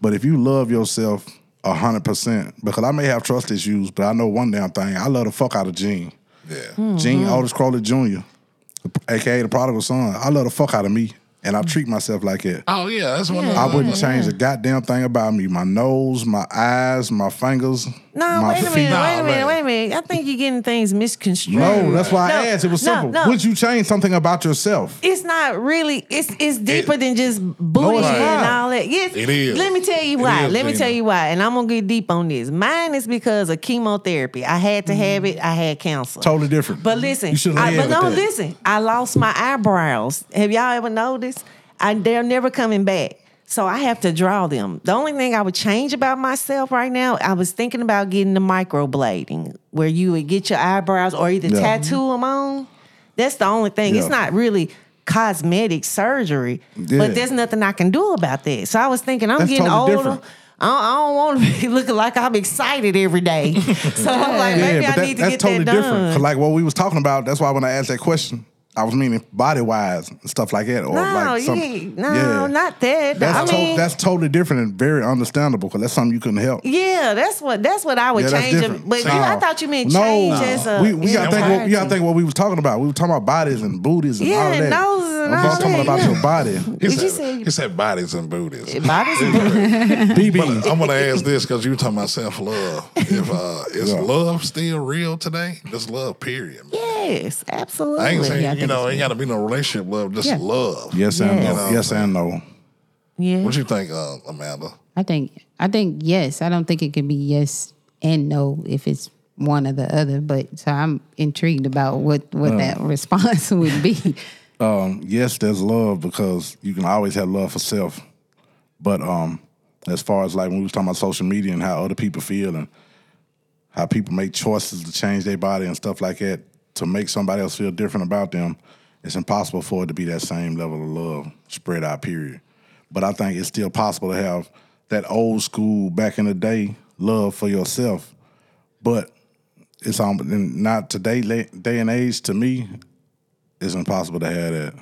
C: But if you love yourself a hundred percent, because I may have trust issues, but I know one damn thing: I love the fuck out of Gene.
B: Yeah.
D: Hmm.
C: Gene Otis Crowley Jr., aka the prodigal son. I love the fuck out of me, and I treat myself like it.
B: Oh yeah, that's one.
C: I
B: Of
C: wouldn't
B: the,
C: change a goddamn thing about me. My nose, my eyes, my fingers,
D: No,
C: my
D: wait a minute,
B: Nah,
D: wait a minute,
B: man.
D: wait a minute. I think you're getting things misconstrued.
C: No, that's why
D: No,
C: I asked. It was
D: no,
C: simple.
D: no.
C: Would you change something about yourself?
D: It's not really. It's it's deeper than just booty
C: it's
D: and
C: not.
D: all that. Yes,
B: It is.
D: Let me tell you why.
B: is,
D: Let me
B: Gina.
D: tell you why. And I'm gonna get deep on this. Mine is because of chemotherapy. I had to have it. I had cancer.
C: Totally different.
D: But listen,
C: you should
D: I,
C: have
D: but no,
C: that.
D: listen. I lost my eyebrows. Have y'all ever noticed? I, they're never coming back. So I have to draw them. The only thing I would change about myself right now, I was thinking about getting the microblading, where you would get your eyebrows or either
C: Yeah.
D: tattoo mm-hmm. them on. That's the only thing. It's not really cosmetic surgery,
C: Yeah.
D: but there's nothing I can do about that. So I was thinking, I'm
C: That's
D: getting
C: totally
D: older.
C: different.
D: I don't, want to be looking like I'm excited every day. So I'm like, maybe I
C: that-
D: need to
C: that's
D: get
C: totally
D: that
C: different. like what we was talking about, that's why when I asked that question, I was meaning body wise and stuff like that. Or
D: No,
C: like some,
D: ain't- no,
C: yeah.
D: not that.
C: That's
D: I
C: to-
D: mean,
C: that's totally different and very understandable because that's something you couldn't help.
D: yeah, that's what that's what I would
C: Yeah,
D: change.
C: different.
D: It. But
C: No.
D: you, I thought you meant
C: no,
D: change as a.
C: we, we gotta think what, we gotta think what we was talking about. We were talking about bodies and booties and
D: Yeah,
C: all that.
D: noses and
C: I'm
D: all
C: talking
D: that,
C: about
D: yeah.
C: your body.
B: He
D: Did you
B: said,
D: say-
B: he said bodies and booties.
D: Bodies and
C: BB.
B: I'm gonna ask this because you were talking about self love. If uh, is
C: Yeah.
B: love still real today? Just love, period.
D: Yes, absolutely.
B: I ain't saying
E: Yeah, I
B: you know
E: it's
B: ain't got to be no relationship love, just
E: Yeah.
B: love.
C: Yes and
D: Yes.
C: no. Yes and no.
D: yeah.
B: What you think, uh, Amanda?
E: I think I think yes. I don't think it can be yes and no if it's one or the other. But so I'm intrigued about what what that response would be.
C: Um, yes, there's love because you can always have love for self. But um, as far as like when we was talking about social media and how other people feel and how people make choices to change their body and stuff like that to make somebody else feel different about them, it's impossible for it to be that same level of love spread out. Period. But I think it's still possible to have that old school back in the day love for yourself. But it's not today day and age to me. It's impossible to have that.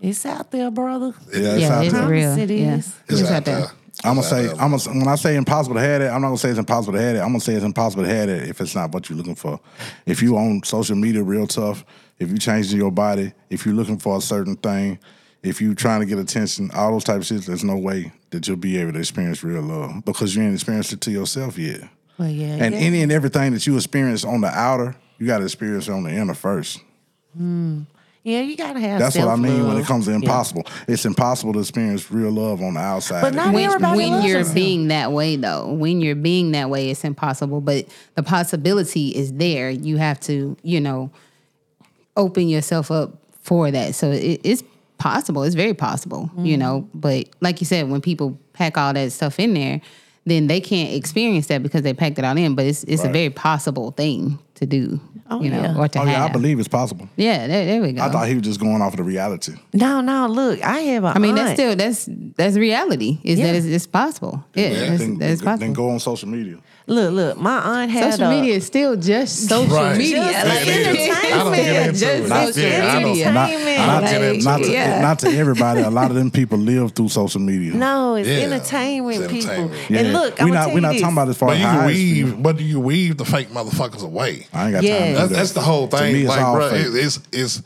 D: It's out there, brother.
C: Yeah, it's
E: yeah,
C: out
E: it's
C: there.
E: real.
D: It
E: yeah.
B: It's
E: It's
B: out
E: out there.
B: there.
C: I'm gonna say. I'm gonna when I say impossible to have it, I'm not gonna say it's impossible to have it. I'm gonna say it's impossible to have it if it's not what you're looking for. If you on social media real tough, if you changing your body, if you're looking for a certain thing, if you trying to get attention, all those type of shit, there's no way that you'll be able to experience real love because you ain't experienced it to yourself yet.
D: Well, yeah.
C: And
D: yeah.
C: any and everything that you experience on the outer, you got to experience it on the inner first. Hmm.
D: Yeah, you gotta have.
C: That's what I mean when it comes to
D: Yeah.
C: impossible. It's impossible to experience real love on the outside.
D: But not
E: when,
D: everybody
E: when you're
D: themselves.
E: being that way though when you're being that way it's impossible but the possibility is there you have to you know open yourself up for that so it, it's possible. It's very possible, you mm-hmm. know. But like you said, when people pack all that stuff in there, then they can't experience that because they packed it all in. But it's it's a very possible thing to do,
D: Oh,
E: you know,
D: yeah.
E: or to
C: Oh
E: have.
C: yeah, I believe it's possible.
E: Yeah, there, there we go.
C: I thought he was just going off of the reality.
D: No, no. Look, I have a.
E: I mean,
D: aunt.
E: that's still that's that's reality. Is
D: Yeah.
E: that it's, it's possible? Yeah, that's,
C: then,
E: that's
C: then go on social media.
D: Look, look. My aunt had
E: Social
D: a,
E: media is still just social
B: Right.
E: media.
D: Just
E: Like,
D: like entertainment.
B: I don't get into
E: just
B: it.
C: Not-
E: social
B: yeah, don't-
E: media.
C: Not,
D: Entertainment.
C: not, not, to,
E: yeah.
C: not to everybody. A lot of them people live through social media.
D: No, it's
B: Yeah,
D: entertainment,
B: it's
D: people.
B: entertainment.
C: Yeah.
D: And look,
C: we're
D: I'm
C: not we're not talking about as far
B: But
C: as
B: you
C: how
B: can
C: I feel.
B: weave, but do you weave the fake motherfuckers away?
C: I ain't got
D: Yeah.
C: time. To
B: That's,
C: that.
B: that's the whole
C: To
B: thing.
C: me, it's
B: like,
C: all
B: bro,
C: fake.
B: it, it's it's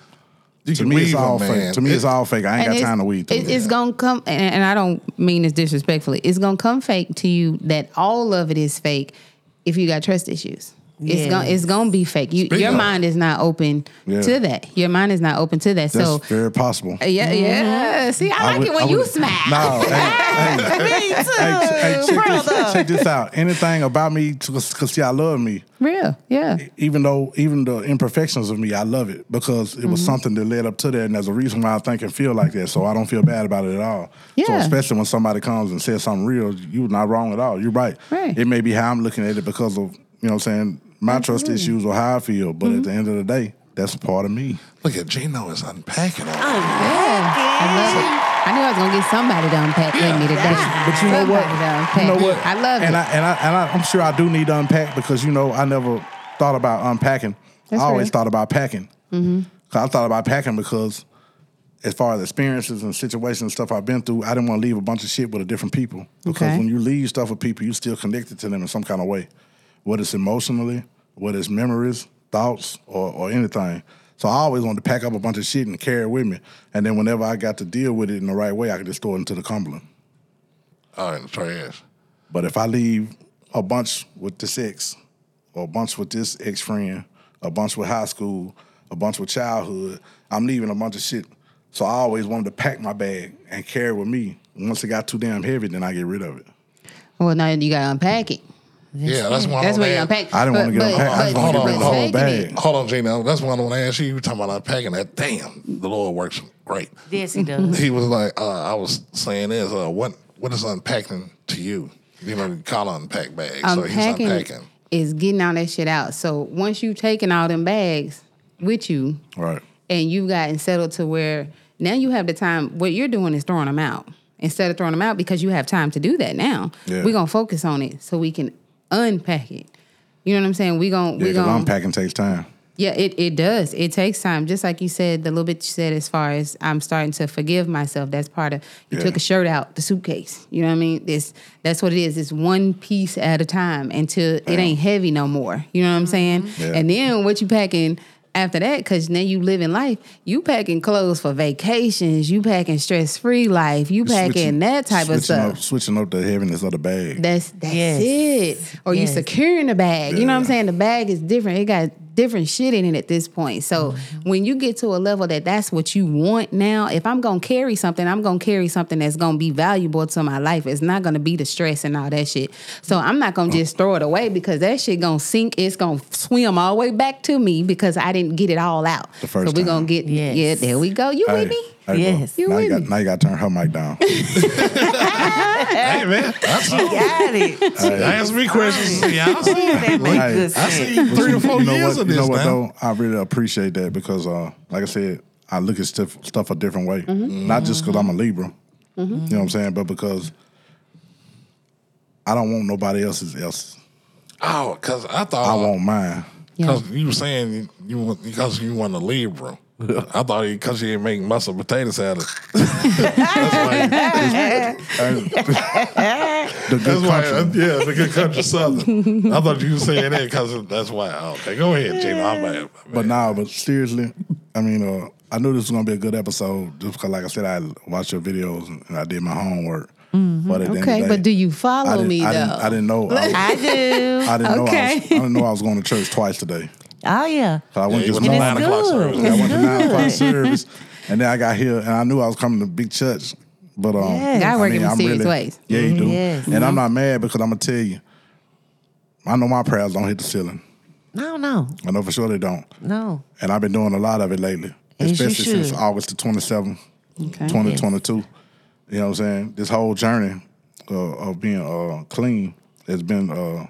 B: you
C: To me, it's all
B: them,
C: fake. To me, it's all fake. I ain't got time to weed through
E: it-
C: it.
E: It's gonna come, and, and I don't mean this disrespectfully. It's gonna come fake to you that all of it is fake if you got trust issues. It's gonna it's gonna be fake. You, your
B: up.
E: mind is not open
C: Yeah.
E: to that. Your mind is not open to that.
C: That's
E: so
C: very possible.
E: yeah, yeah. See, I, like
C: would-
E: it when
C: I
E: you
C: would-
E: smile.
C: No, hey, hey,
D: Me too,
C: hey, hey, check, this,
D: brother.
C: check this out. Anything about me, because see, I love me.
E: Real, yeah.
C: Even though, even the imperfections of me, I love it because it was
E: Mm-hmm.
C: something that led up to that, and there's a reason why I think and feel like that. So I don't feel bad about it at all.
E: Yeah.
C: So especially when somebody comes and says something real, you're not wrong at all. You're right.
E: Right.
C: It may be how I'm looking at it because of you know what I'm saying my trust issues or how I feel, but
E: Mm-hmm.
C: at the end of the day, that's part of me.
B: Look at Gino is unpacking all
E: I love it. I knew I was gonna get somebody to unpack with me today.
C: But you know what?
E: Somebody to unpack.
C: You know what?
E: I love
C: and
E: it.
C: I, and I and I, I'm sure I do need to unpack because you know I never thought about unpacking.
E: That's
C: I always
E: real. Mm-hmm.
C: thought about packing. 'Cause I thought about packing because as far as experiences and situations and stuff I've been through, I didn't want to leave a bunch of shit with a different people. Because
E: Okay.
C: when you leave stuff with people, you're still connected to them in some kind of way, whether it's emotionally, whether it's memories, thoughts, or, or anything. So I always wanted to pack up a bunch of shit and carry it with me. And then whenever I got to deal with it in the right way, I could just throw it into the Cumberland.
B: Oh, in the trash.
C: But if I leave a bunch with this ex, or a bunch with this ex friend, a bunch with high school, a bunch with childhood, I'm leaving a bunch of shit. So I always wanted to pack my bag and carry it with me. Once it got too damn heavy, then I get rid of it.
E: well, now you gotta unpack it.
B: Yeah, that's why.
E: That's
B: I
E: where you unpack.
C: I didn't wanna get unpacked. I just
B: wanna get rid the
C: whole bag.
E: it-
B: Hold on, Gino. That's one I want to ask you. You were talking about unpacking that. Damn, the Lord works great.
D: Yes, he does.
B: He was like, uh, I was saying this. Uh, what what is unpacking to you? You know, you call it unpack bags. so he's
E: unpacking
B: unpacking.
E: is getting all that shit out. So once you've taken all them bags with you
C: Right.
E: and you've gotten settled to where now you have the time, what you're doing is throwing them out. Instead of throwing them out because you have time to do that now.
C: Yeah.
E: We're gonna focus on it so we can unpack it. You know what I'm saying? We gon'
C: Yeah,
E: we
C: because
E: gonna
C: unpacking takes time.
E: yeah, it, it does. It takes time. Just like you said, the little bit you said as far as I'm starting to forgive myself. That's part of you
C: Yeah.
E: took a shirt out, the suitcase. You know what I mean? This that's what it is. It's one piece at a time until it ain't heavy no more. You know what I'm saying?
C: Yeah.
E: And then what you packing after that, because now you living life, you packing clothes for vacations, you packing stress free life, you packing
C: Switching-
E: that type of stuff.
C: Up, switching up the heaviness of the bag.
E: That's that's
D: Yes.
E: it. Or you securing the bag. You know what I'm saying? The bag is different. It got different shit in it at this point. So
D: Mm-hmm.
E: when you get to a level that that's what you want now, if I'm gonna carry something, I'm gonna carry something that's gonna be valuable to my life. It's not gonna be the stress and all that shit. So I'm not gonna just throw it away because that shit gonna sink. It's gonna swim all the way back to me because I didn't get it all out.
C: The first
E: so we're
C: time.
E: gonna get
D: Yes.
E: yeah. There we go. You with me?
C: Hey,
D: Yes.
E: You
C: now, you got, now you got to turn her mic down.
B: Hey man, that's all.
D: Got it.
B: Ask me questions. Yeah, I see.
D: That make
C: Hey,
D: good
B: I
D: sense.
B: see three or four
C: you know
B: years
C: what?
B: of
C: You know what
B: now.
C: though? I really appreciate that because, uh, like I said, I look at stuff, stuff a different way. Not just because I'm a Libra, you know what I'm saying, but because I don't want nobody else's else.
B: Oh, because I thought
C: I want mine.
B: Because you were saying you want because you want a leave, bro. I thought he because you didn't make muscle potato salad. that's why.
C: The
B: That's
C: good
B: why. yeah, the good country southern. I thought you were saying that because that's why. Okay, go ahead, Gino. I'm bad.
C: But nah, but seriously, I mean, uh, I knew this was gonna be a good episode just because, like I said, I watched your videos and I did my homework. But at the end of the
E: Okay,
C: day,
E: but do you follow
C: didn't,
E: me
C: I
E: though?
C: didn't, I didn't know. I, was-
D: I do.
C: I didn't know. I, was, I didn't know I was going to church twice today.
D: Oh yeah.
C: So I went
B: Yeah,
C: just
B: went to
C: one.
B: nine
D: it's
B: o'clock
D: good.
B: service.
C: I went to nine o'clock service, and then I got here, and I knew I was coming to big church. But um,
D: Yes.
E: God
C: I
E: work in
C: mean, I'm
E: mysterious
C: really-
E: ways.
C: Yeah, you do.
D: Yes.
C: And I'm not mad because I'm gonna tell you, I know my prayers don't hit the ceiling.
D: No, no,
C: I know for sure they don't.
D: no.
C: And I've been doing a lot of it lately,
D: As
C: especially since. August the 27th
E: Okay.
C: 2022. You know what I'm saying? This whole journey uh, of being uh, clean has been uh,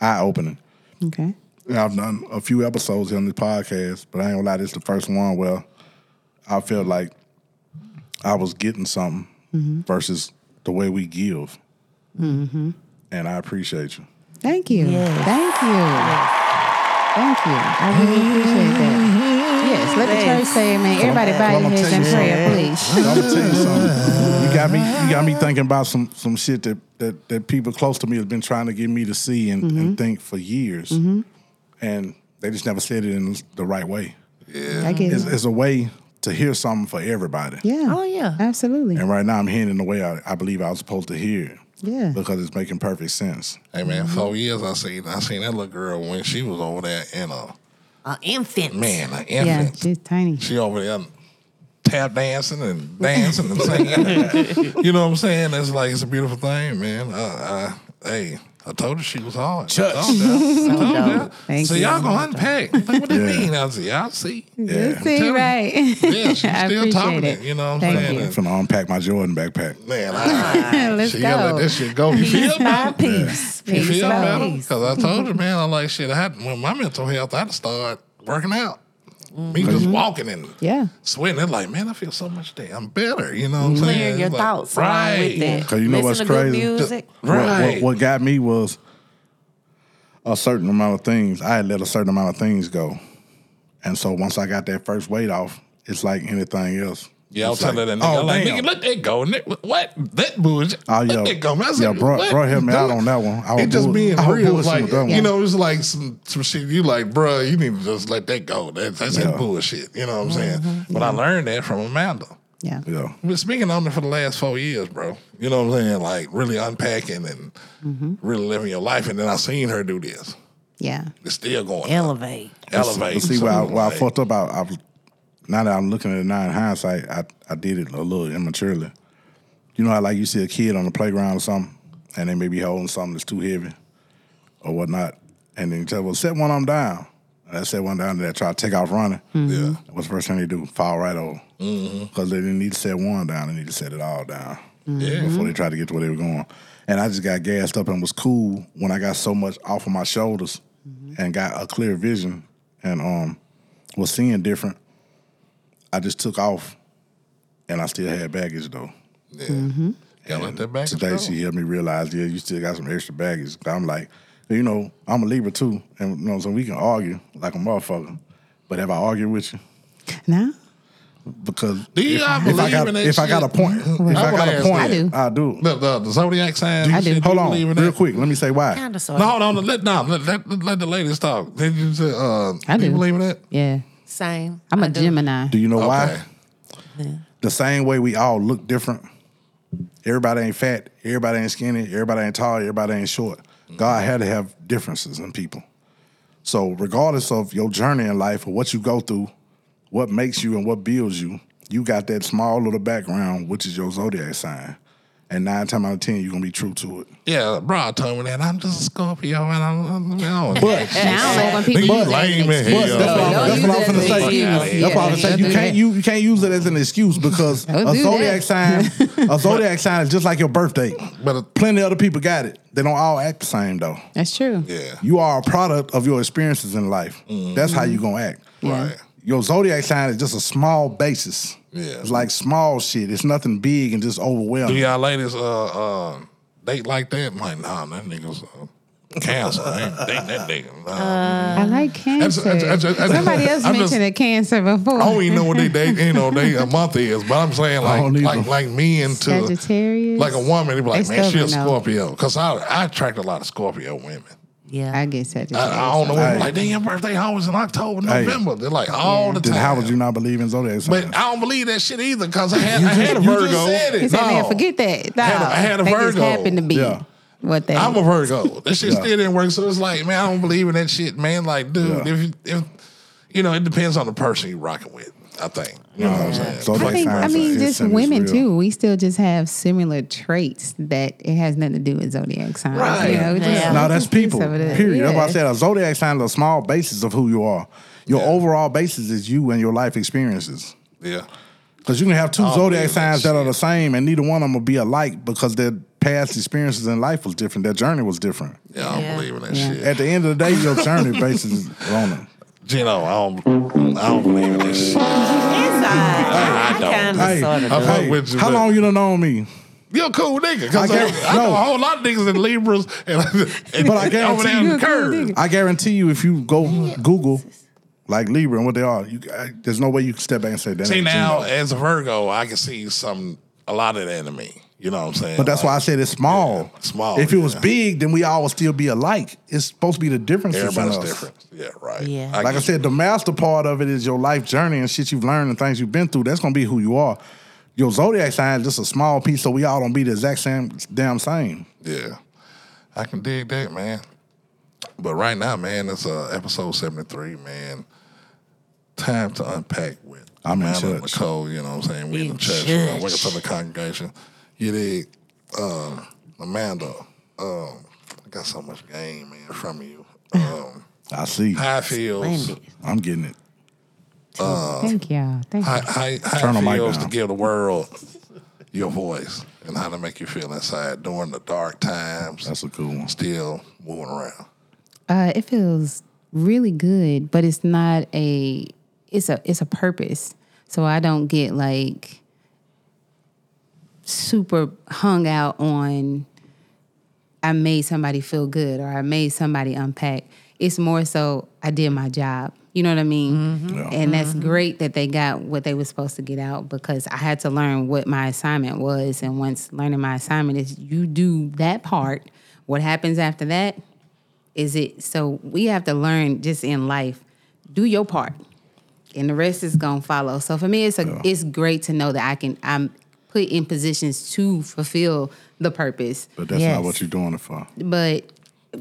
C: eye opening.
E: Okay.
C: I've done a few episodes on this podcast, but I ain't gonna lie, this is the first one where I felt like I was getting something mm-hmm. versus the way we give. Mm-hmm. And I appreciate you.
E: Thank you.
D: Yes.
E: Thank you. Thank you. I really mm-hmm. appreciate that. Yes, let the church say amen. Everybody bow
C: Well,
E: your
C: I'ma
E: heads
C: tell
E: in prayer, please.
C: I'm gonna tell you something. You got me. You got me thinking about some some shit that that, that people close to me have been trying to get me to see and, and think for years, and they just never said it in the right way.
E: I get
C: It's,
E: it.
C: it's a way to hear something for everybody.
E: Yeah.
D: Oh, yeah.
E: Absolutely.
C: And right now, I'm hearing in the way I, I believe I was supposed to hear.
E: Yeah.
C: Because it's making perfect sense.
B: Hey man,
E: Mm-hmm.
B: four years I seen I seen that little girl when she was over there in a
D: An infant.
B: man, an
E: Yeah,
B: infant.
E: she's tiny.
B: She over there tap dancing and dancing and singing. you know what I'm saying? It's like it's a beautiful thing, man. Uh, I, hey, I told her she was hard.
A: Church.
B: I told you. I told you.
E: Thank
B: so
E: you.
B: y'all gonna unpack. Like, what do you
C: Yeah.
B: mean? I said, y'all see.
E: Let's see,
B: tell you.
E: right.
B: Yeah, she's
E: I
B: still
E: appreciate
B: talking
E: it.
B: it. You know what I'm
E: Thank
B: saying?
E: you.
C: I'm finna unpack my Jordan backpack.
B: Man, I,
E: Let's
B: she gotta
E: go.
B: let this shit go. You feel
D: Piece by
B: better?
D: piece.
B: You
D: Piece
B: feel better? Because I told you, man, I like shit. I had when my mental health, I had to start working out. Mm-hmm. Me just mm-hmm. walking and
E: Yeah.
B: sweating. It's like, man, I feel so much day. I'm better. You know what I'm saying?
D: Clear your
B: It's like,
D: thoughts along
B: right.
D: with that.
C: 'Cause you know
D: Listen
C: what's
D: to good
C: crazy?
D: music.
C: What-
B: Right.
C: What, what got me was a certain amount of things. I had let a certain amount of things go. And so once I got that first weight off, it's like anything else.
B: Yeah, I was
C: It's like,
B: telling that nigga,
C: oh,
B: like,
C: damn.
B: nigga, let that go. Nigga, what? That bullshit.
C: Oh,
B: let
C: yeah.
B: that go. Man, I
C: Yeah, bro,
B: what?
C: bro helped me out on that one. I was
B: It just
C: bull-
B: being
C: I was
B: real. It's
C: bullshitting
B: like,
C: with that one.
B: you know, it's like some, some shit you like, bro, you need to just let that go. That, that's
C: Yeah.
B: that bullshit. You know what I'm saying?
C: Mm-hmm.
B: But I learned that from Amanda.
E: Yeah.
C: Yeah.
B: been speaking on it for the last four years, bro. You know what I'm saying? Like really unpacking and
C: Mm-hmm.
B: really living your life. And then I seen her do this.
E: Yeah.
B: It's still going.
D: Elevate.
B: Elevate.
C: But see, where I, where I fucked up, I, I was, now that I'm looking at it now in hindsight, I, I did it a little immaturely. You know how like you see a kid on the playground or something, and they may be holding something that's too heavy or whatnot, and then you tell, them, well, set one of them down. And I set one down, and they try to take off running.
B: Yeah.
C: What's the first thing they do? Fall right over.
B: Mm-hmm.
C: Because they didn't need to set one down, they need to set it all down
B: Yeah.
C: before they tried to get to where they were going. And I just got gassed up and was cool when I got so much off of my shoulders and got a clear vision and um was seeing different. I just took off and I still had baggage though.
B: Yeah.
E: Mm-hmm.
B: Gotta let that back
C: Today
B: go.
C: she helped me realize, yeah, you still got some extra baggage. I'm like, you know, I'm a Libra too, and you know, so we can argue like a motherfucker. But have I argued with you,
E: No?
C: because
B: Do you
C: if,
B: all
C: if I
B: believe
C: got
B: in that
C: if I got a point, if I
B: I
C: got a point,
E: that. I do.
C: I do.
B: The, the, the zodiac sign.
E: I do.
B: shit,
C: Hold
B: you
C: on, real
B: that?
C: quick. Let me say why.
D: Kind of sort
B: No, hold on. Let, no, let, let, let the ladies talk. Did you say, uh,
E: I
B: do you believe in that?
E: Yeah.
D: Same.
E: I'm a
D: do.
E: Gemini.
C: Do you know
B: Okay.
C: why? The same way we all look different. Everybody ain't fat. Everybody ain't skinny. Everybody ain't tall. Everybody ain't short. God had to have differences in people. So regardless of your journey in life or what you go through, what makes you and what builds you, you got that small little background, which is your zodiac sign. And nine times out of ten, you're gonna be true to it.
B: Yeah, bro I told me that. I'm just a Scorpio and I'm, I'm, I'm
C: But
E: Now I don't like when people
B: Nigga, you
E: use that
B: lame
E: as
B: in
E: an
C: But that's what, I'm, that's
E: use
C: what I'm
E: it
C: finna
E: as an
C: say.
E: excuse.
C: That's
E: Yeah,
C: what I'm finna say. You can't you, you can't use it as an excuse because a zodiac
E: that.
C: sign a zodiac sign is just like your birthday.
B: But uh,
C: Plenty of other people got it. They don't all act the same though.
E: That's true.
B: yeah,
C: You are a product of your experiences in life. That's how you are gonna act.
B: right.
C: Your zodiac sign is just a small basis.
B: Yeah.
C: It's like small shit. It's nothing big and just overwhelming.
B: Do
C: overwhelming.
B: y'all ladies uh uh date like that? I'm like, nah, that nigga's uh, cancer. I ain't dating that nigga. Nah.
E: I like cancer.
B: That's- that's- that's-
E: Somebody else
B: I'm just-
E: mentioned a cancer before.
B: I don't even know what they date, you know, they a month is, but I'm saying like like like me into
E: Sagittarius.
B: like a woman, they be like,
E: They
B: man,
E: still
B: she a. Scorpio. Cause I I attract a lot of Scorpio women.
D: Yeah.
E: I get Sagittarius.
B: I, I don't know what
C: Hey.
B: like damn your birthday always in October,
C: Hey.
B: November. They're like all the
C: Then
B: time.
C: how would you not believe in zodiac signs?
B: But I don't believe that shit either because I had, I had a
C: you just said it.
E: He said, man, forget that. No,
B: I had a- I had a
E: they just happened to be
C: Yeah.
E: what they
B: I'm a Virgo. That shit
C: Yeah.
B: still didn't work. So it's like, man, I don't believe in that shit, man. Like, dude,
C: Yeah.
B: if, if you know, it depends on the person you rocking with. I think. You know what I'm saying?
C: Zodiac
E: I think, I mean,
C: are
E: just women too. We still just have similar traits that it has nothing to do with zodiac signs.
B: Right.
E: You know, we
D: Yeah.
C: No, that's people.
E: some of that.
C: Period. That's why I said a zodiac sign is a small basis of who you are. Your
B: Yeah.
C: overall basis is you and your life experiences.
B: Yeah.
C: Because you can have two zodiac
B: believe that
C: signs that are the same, and neither one of them will be alike because their past experiences in life was different. Their journey was different.
B: Yeah, I don't
D: Yeah.
B: believe in that
E: Yeah.
B: shit.
C: At the end of the day, your journey basis is on it.
B: Gino, I don't, I don't believe in this shit.
D: It's I,
B: I don't.
D: kind of
C: Hey,
D: sort of
B: I
D: do.
B: fuck with you,
C: how
B: but-
C: long you done known me?
B: You're a cool nigga. Because
C: I
B: I,
C: guess-
B: I know
C: no.
B: a whole lot of niggas in Libras and, and
C: But I
B: over
C: guarantee
B: there in
C: you-
B: the curve.
C: I guarantee you, if you go Google like Libra and what they are, you I, there's no way you can step back and say that.
B: See
C: ain't
B: now,
C: Gino.
B: as a Virgo, I can see some a lot of that in me. You know what I'm saying?
C: But that's why I said it's small.
B: Yeah, small,
C: If it was big, then we all would still be alike. It's supposed to be the difference.
B: everybody's different. Yeah, right.
D: Yeah.
C: Like I
B: get
C: said, the master part of it is your life journey and shit you've learned and things you've been through. That's gonna be who you are. Your zodiac sign is just a small piece, so we all don't be the exact same damn same.
B: Yeah, I can dig that, man. But right now, man, it's uh, episode 73, man. Time to unpack with
C: I'm in
B: Amanda and
C: church.
B: Nicole, you know what I'm saying? We in,
D: In
B: the church.
D: church.
B: Welcome to the congregation. You dig? Um, Amanda, um, I got so much game, man, from you. Um,
C: I see.
B: how it feels,
C: I'm getting it.
E: Thank y'all. Thank
B: how,
E: you.
B: how, how
C: Turn the
B: it feels to give the world your voice and how to make you feel inside during the dark times.
C: That's a cool one.
B: still moving around.
E: Uh, it feels really good, but it's not a. It's a. It's a purpose. So I don't get like super hung out on. I made somebody feel good or I made somebody unpack. It's more so I did my job. You know what I mean? Mm-hmm.
C: Yeah.
E: And that's mm-hmm. great that they got what they were supposed to get out because I had to learn what my assignment was. And once learning my assignment is you do that part, what happens after that is it. So we have to learn just in life, do your part. And the rest is gonna follow. So for me, it's a it's great to know that I can I'm put in positions to fulfill the purpose.
C: But that's
D: Yes.
C: not what you're doing it for.
E: But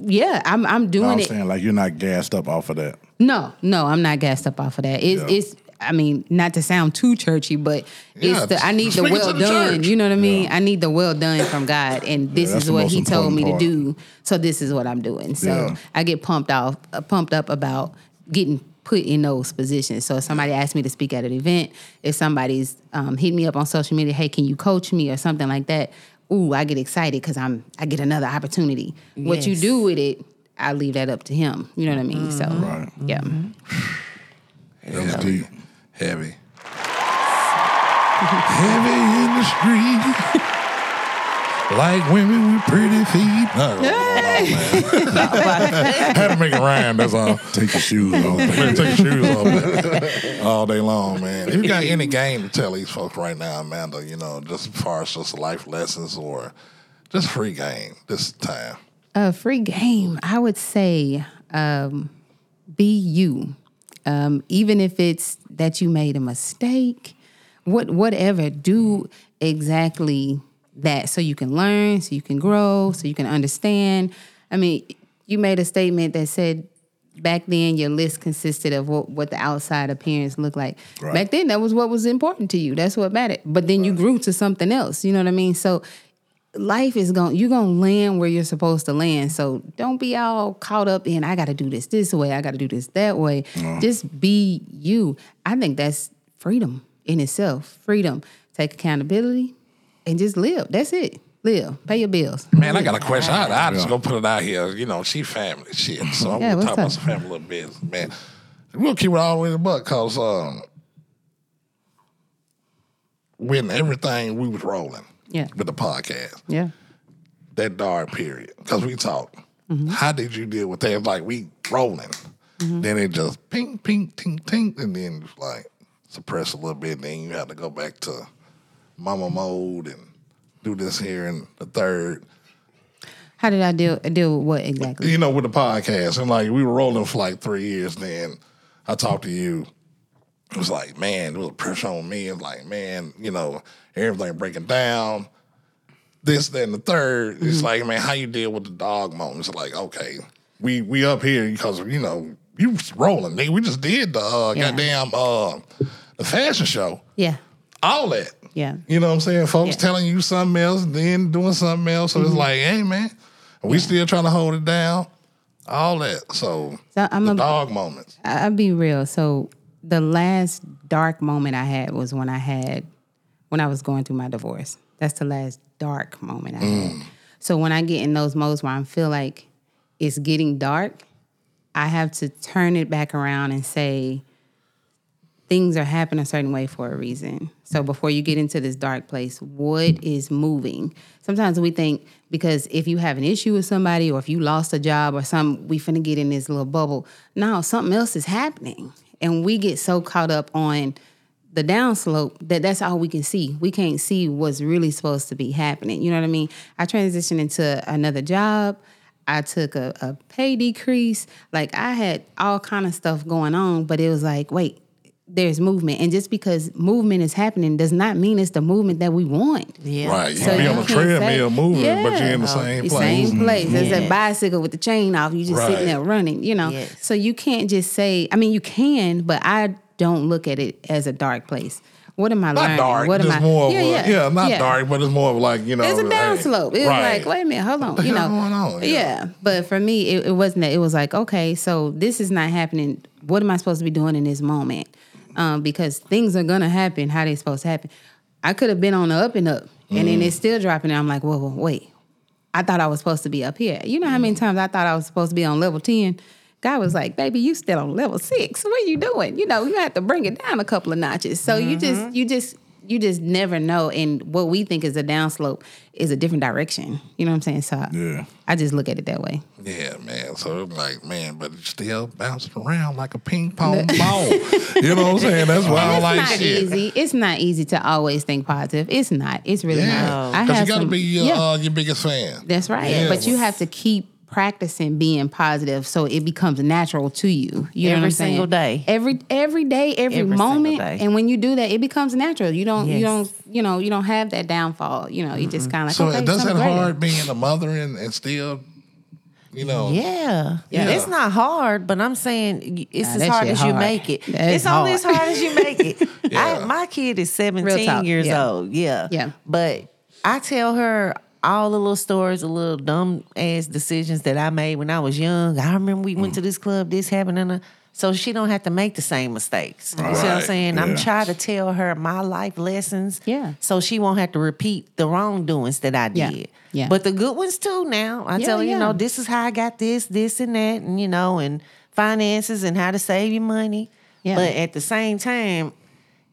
E: yeah, I'm I'm
C: No,
E: doing
C: I'm
E: it.
C: saying like you're not gassed up off of that.
E: No, no, I'm not gassed up off of that. It's
C: Yeah.
E: it's I mean, not to sound too churchy, but
B: Yeah,
E: it's the I need the
B: speak it to
E: well
B: the
E: done.
B: church.
E: You know what I mean? I need the well done from God, and this
C: that's
E: is what He told me
C: important
E: to do. So this is what I'm doing. So
C: Yeah.
E: I get pumped off, uh, pumped up about getting put in those positions. So if somebody asked me to speak at an event, if somebody's um, hitting me up on social media, hey, can you coach me or something like that? Ooh, I get excited because I'm I get another opportunity. What you do with it, I leave that up to him. You know what I mean? So
C: Right.
E: yeah.
C: That was deep.
B: Heavy. Heavy in the street. like women with pretty feet. No, no. Had to make it rhyme, that's all.
C: Take your shoes off.
B: Man, take your shoes off man. all day long, man. If you got any game to tell these folks right now, Amanda, you know, just as far as just life lessons or just free game this time.
E: A free game, I would say, um, be you. Um, even if it's that you made a mistake, what whatever, do exactly that so you can learn, so you can grow, so you can understand. I mean, you made a statement that said back then your list consisted of what, what the outside appearance looked like.
C: Right.
E: Back then that was what was important to you. That's what mattered. But then you grew to something else. You know what I mean? So life is going you're going to land where you're supposed to land so don't be all caught up in i got to do this this way i got to do this that way just be you i think that's freedom in itself freedom take accountability and just live that's it live pay your bills
B: Man, I got a question. I, I just gonna put it out here. You know, she family shit. So I'm
E: Yeah,
B: gonna
E: what's
B: talk about some family little business, man. We'll keep it all the way to the butt because um, when everything we was rolling
E: Yeah.
B: with the podcast,
E: yeah
B: that dark period, because we talked.
E: Mm-hmm.
B: How did you deal with that? Like we rolling, then it just ping, ping, ting, ting, and then just like suppress a little bit. and Then you have to go back to mama mode and do this here and the third.
E: how did i deal deal with what exactly
B: you know, with the podcast, and like we were rolling for like three years. Then I talked to you. It was like, man, there was pressure on me. It's like, man, you know, everything breaking down. This, that, and the 3rd It's like, man, how you deal with the dog moments? Like, okay, we we up here because you know you rolling. Nigga. We just did the uh,
E: Yeah.
B: goddamn uh, the fashion show.
E: yeah
B: All that.
E: yeah
B: You know what I'm saying? Folks
E: Yeah. Mm-hmm.
B: telling you something else, then doing something else. So it's like, hey man, we still trying to hold it down. All that. So,
E: So I'm
B: the
E: a-
B: dog moments.
E: I'll be real. So the last dark moment I had was when I had when I was going through my divorce. That's the last dark moment I had. So when I get in those modes where I feel like it's getting dark, I have to turn it back around and say, things are happening a certain way for a reason. So before you get into this dark place, what is moving? Sometimes we think because if you have an issue with somebody or if you lost a job or something, we finna get in this little bubble. No, something else is happening. And we get so caught up on the downslope that that's all we can see. We can't see what's really supposed to be happening. You know what I mean? I transitioned into another job. I took a, a pay decrease. Like I had all kind of stuff going on, but it was like, wait, there's movement. And just because movement is happening does not mean it's the movement that we want.
D: Yeah.
B: Right. You
E: So
B: can be
E: you
B: on a
E: can't say-
B: treadmill moving, but you're in the
E: Yeah.
B: same
E: The
B: place.
E: Same place. There's
D: Yeah.
E: a mm-hmm. bicycle with the chain off. You're just
B: Right.
E: sitting there running, you know.
D: Yes.
E: So you can't just say, I mean, you can, but I don't look at it as a dark place. What am I
B: Not
E: learning?
B: dark,
E: what am
B: just
E: I?
B: more of
E: yeah,
B: a,
E: yeah,
B: yeah, not dark, but it's more of like, you know.
E: It's a
B: hey,
E: downslope. It's
B: right.
E: like, wait a minute, hold on.
B: the
E: you know,
B: going on?
E: Yeah.
B: Yeah.
E: But for me, it, it wasn't that. It was like, okay, so this is not happening. What am I supposed to be doing in this moment? Um, because things are gonna happen how they supposed to happen. I could have been on the up and up, and
B: Mm.
E: then it's still dropping. And I'm like, whoa, whoa, wait. I thought I was supposed to be up here. You know how many times I thought I was supposed to be on level ten? God was like, baby, you still on level six. What are you doing? You know, you have to bring it down a couple of notches. So you just, you just, you just never know. And what we think is a downslope is a different direction. You know what I'm saying? So
C: Yeah.
E: I just look at it that way.
B: Yeah, man. So it's like, man, but it's still bouncing around like a ping pong ball. you know what I'm saying? That's why I
E: it's
B: like
E: not
B: shit.
E: easy. It's not easy to always think positive. It's not. It's really
B: Yeah,
E: not. I
B: because you got to be your,
E: yeah.
B: uh, your biggest fan.
E: That's right.
B: Yeah.
E: But you have to keep practicing being positive so it becomes natural to you. You know
D: Every
E: what I'm
D: single day.
E: Every every day, every,
D: Every
E: moment.
D: day.
E: And when you do that, it becomes natural. You don't you don't you know, you don't have that downfall. You know, you just kinda like
B: So
E: okay,
B: does it
E: something
B: hard being a mother and, and still, you know?
D: Yeah.
B: Yeah.
D: It's not hard, but I'm saying it's
E: Nah,
D: as hard
E: shit
D: as you make it.
E: That
D: it's only
E: hard.
D: as hard as you make it.
B: Yeah.
D: I, my kid is 17 years
E: yeah.
D: old. Yeah.
E: Yeah.
D: But I tell her all the little stories, the little dumb ass decisions that I made when I was young. I remember we
E: Mm.
D: went to this club, this happened, and uh, so she don't have to make the same mistakes. You see what I'm
B: Right.
D: saying? I'm trying to tell her my life lessons.
E: Yeah.
D: So she won't have to repeat the wrongdoings that I did.
E: Yeah.
D: But the good ones too now. I
E: Yeah,
D: tell her, you know, this is how I got this, this and that, and you know, and finances and how to save your money.
E: Yeah.
D: But at the same time,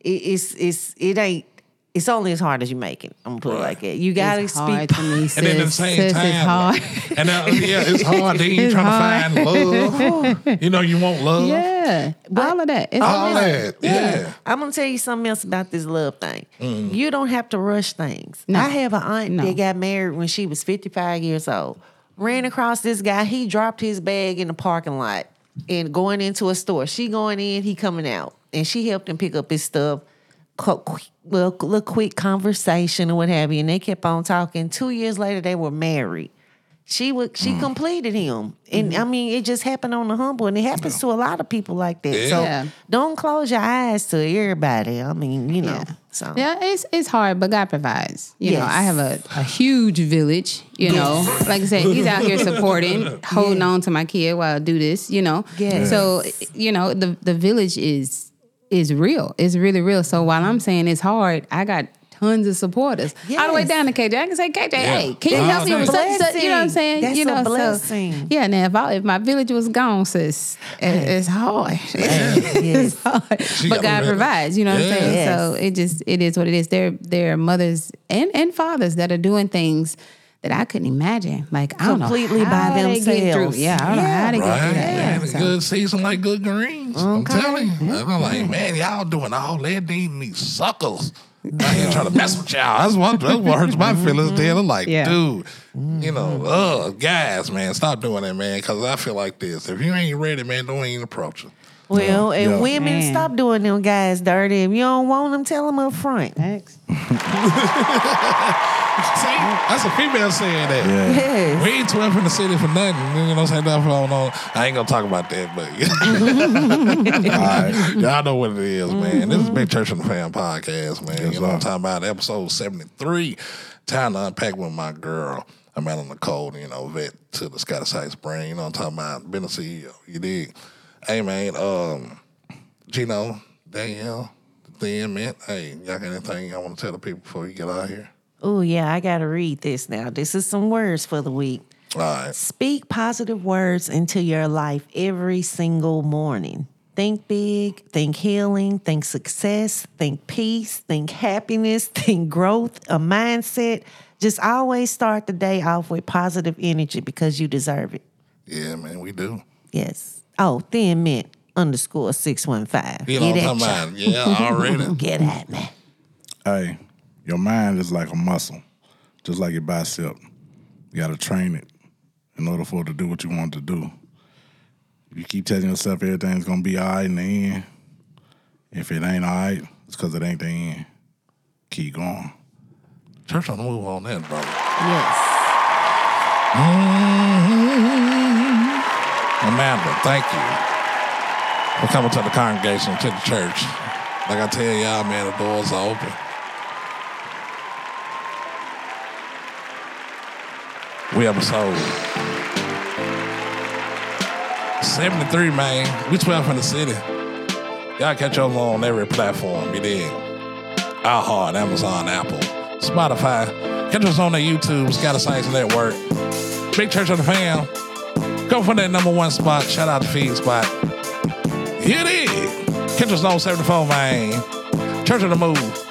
D: it, it's it's it ain't it's only as hard as you make it. I'm gonna put it like that. You gotta
E: It's
D: speak
E: hard to me, sis.
B: And then at the same
E: Sis,
B: time,
E: it's hard.
B: and uh, yeah, it's hard. Then you
E: It's
B: trying to find love. you know, you want love.
E: yeah. but all of that. It's
B: All
E: hard.
B: that. Yeah.
D: I'm gonna tell you something else about this love thing. You don't have to rush things.
E: No.
D: I have an aunt
E: No.
D: that got married when she was 55 years old. Ran across this guy. He dropped his bag in the parking lot and going into a store. She going in, he coming out, and she helped him pick up his stuff. Well, little quick conversation or what have you, and they kept on talking. Two years later, they were married. She would she mm. completed him, and mm-hmm. I mean it just happened on the humble, and it happens to a lot of people like that. So
E: Yeah.
D: don't close your eyes to everybody. I mean, you know.
E: Yeah.
D: So
E: Yeah, it's it's hard, but God provides. You know, I have a, a huge village. You know, like I said, he's out here supporting, holding on to my kid while I do this. You know,
D: Yes.
E: so you know the the village is is real. It's really real. So while I'm saying it's hard, I got tons of supporters all the way down to KJ. I can say KJ, hey, can you
B: Yeah.
E: help me with such, such? You know what I'm saying?
D: That's
E: you know,
D: a
E: so-
D: blessing.
E: yeah. Now if I, if my village was gone, sis, it, it's hard.
D: yes.
E: it's hard.
B: She
E: But God provides, you know what I'm saying?
D: Yes.
E: So it just it is what it is. There there are mothers and, and fathers that are doing things that I couldn't imagine. Like I don't
D: Completely
E: know how
D: by
E: they
D: themselves.
E: Yeah, I don't know how they
B: Right.
E: get through that.
B: Yeah,
E: Yeah, so-
B: good season like good greens. I'm telling you. Mm-hmm. I'm like, man, y'all doing all that needing these suckers. I ain't trying to mess with y'all. That's what that's what hurts my mm-hmm. feelings. Then I'm like,
E: Yeah.
B: dude, you know, mm-hmm. uh, guys, man, stop doing that, man. Because I feel like this: if you ain't ready, man, don't even approach it.
D: Well, and
C: Yeah.
D: women,
E: Man.
D: stop doing them guys dirty. If you don't want them, tell them up front.
E: Thanks.
B: See, that's a female saying that.
C: Yeah.
D: Yes.
B: We ain't 12 in the city for nothing. You know what I'm saying? That's what I, don't know. I ain't gonna talk about that, but
C: All right.
B: Y'all know what it is, man. This is Big Church and the Fam podcast, man.
C: Yes,
B: you know what I'm talking about? Episode 73. Time to unpack with my girl. I'm out on the cold, you know, vet to the Scottish High Spring. You know what I'm talking about? Been a CEO. You dig? Hey, man, um, Gino, Danielle, Thin Mint. Hey, y'all got anything I want to tell the people before you get out of here?
D: Oh, yeah, I got to read this now. This is some words for the week.
B: All right.
D: Speak positive words into your life every single morning. Think big, think healing, think success, think peace, think happiness, think growth, a mindset. Just always start the day off with positive energy because you deserve it.
B: Yeah, man, we do.
D: Yes. Oh, thin mint underscore 615.
B: You know what
D: Get
B: I'm
D: at
B: talking
D: ya.
B: about? Yeah, already.
D: Get at me.
C: Hey, your mind is like a muscle, just like your bicep. You got to train it in order for it to do what you want it to do. You keep telling yourself everything's gonna be all right in the end, if it ain't all right, it's because it ain't the end. Keep going.
B: Church on the move on that, brother.
D: Yes. Mm-hmm.
B: Amanda, thank you for coming to the congregation, to the church. Like I tell y'all, man, the doors are open. We soul. 73, man. We 12 from the city. Y'all catch us on every platform, you dig? iHeart, Amazon, Apple, Spotify. Catch us on the YouTube, Scatter Science Network. Big Church of the Fam. Go for that number one spot. Shout out the Feedspot. Here it is. Catch us on 74, man. Church of the Move.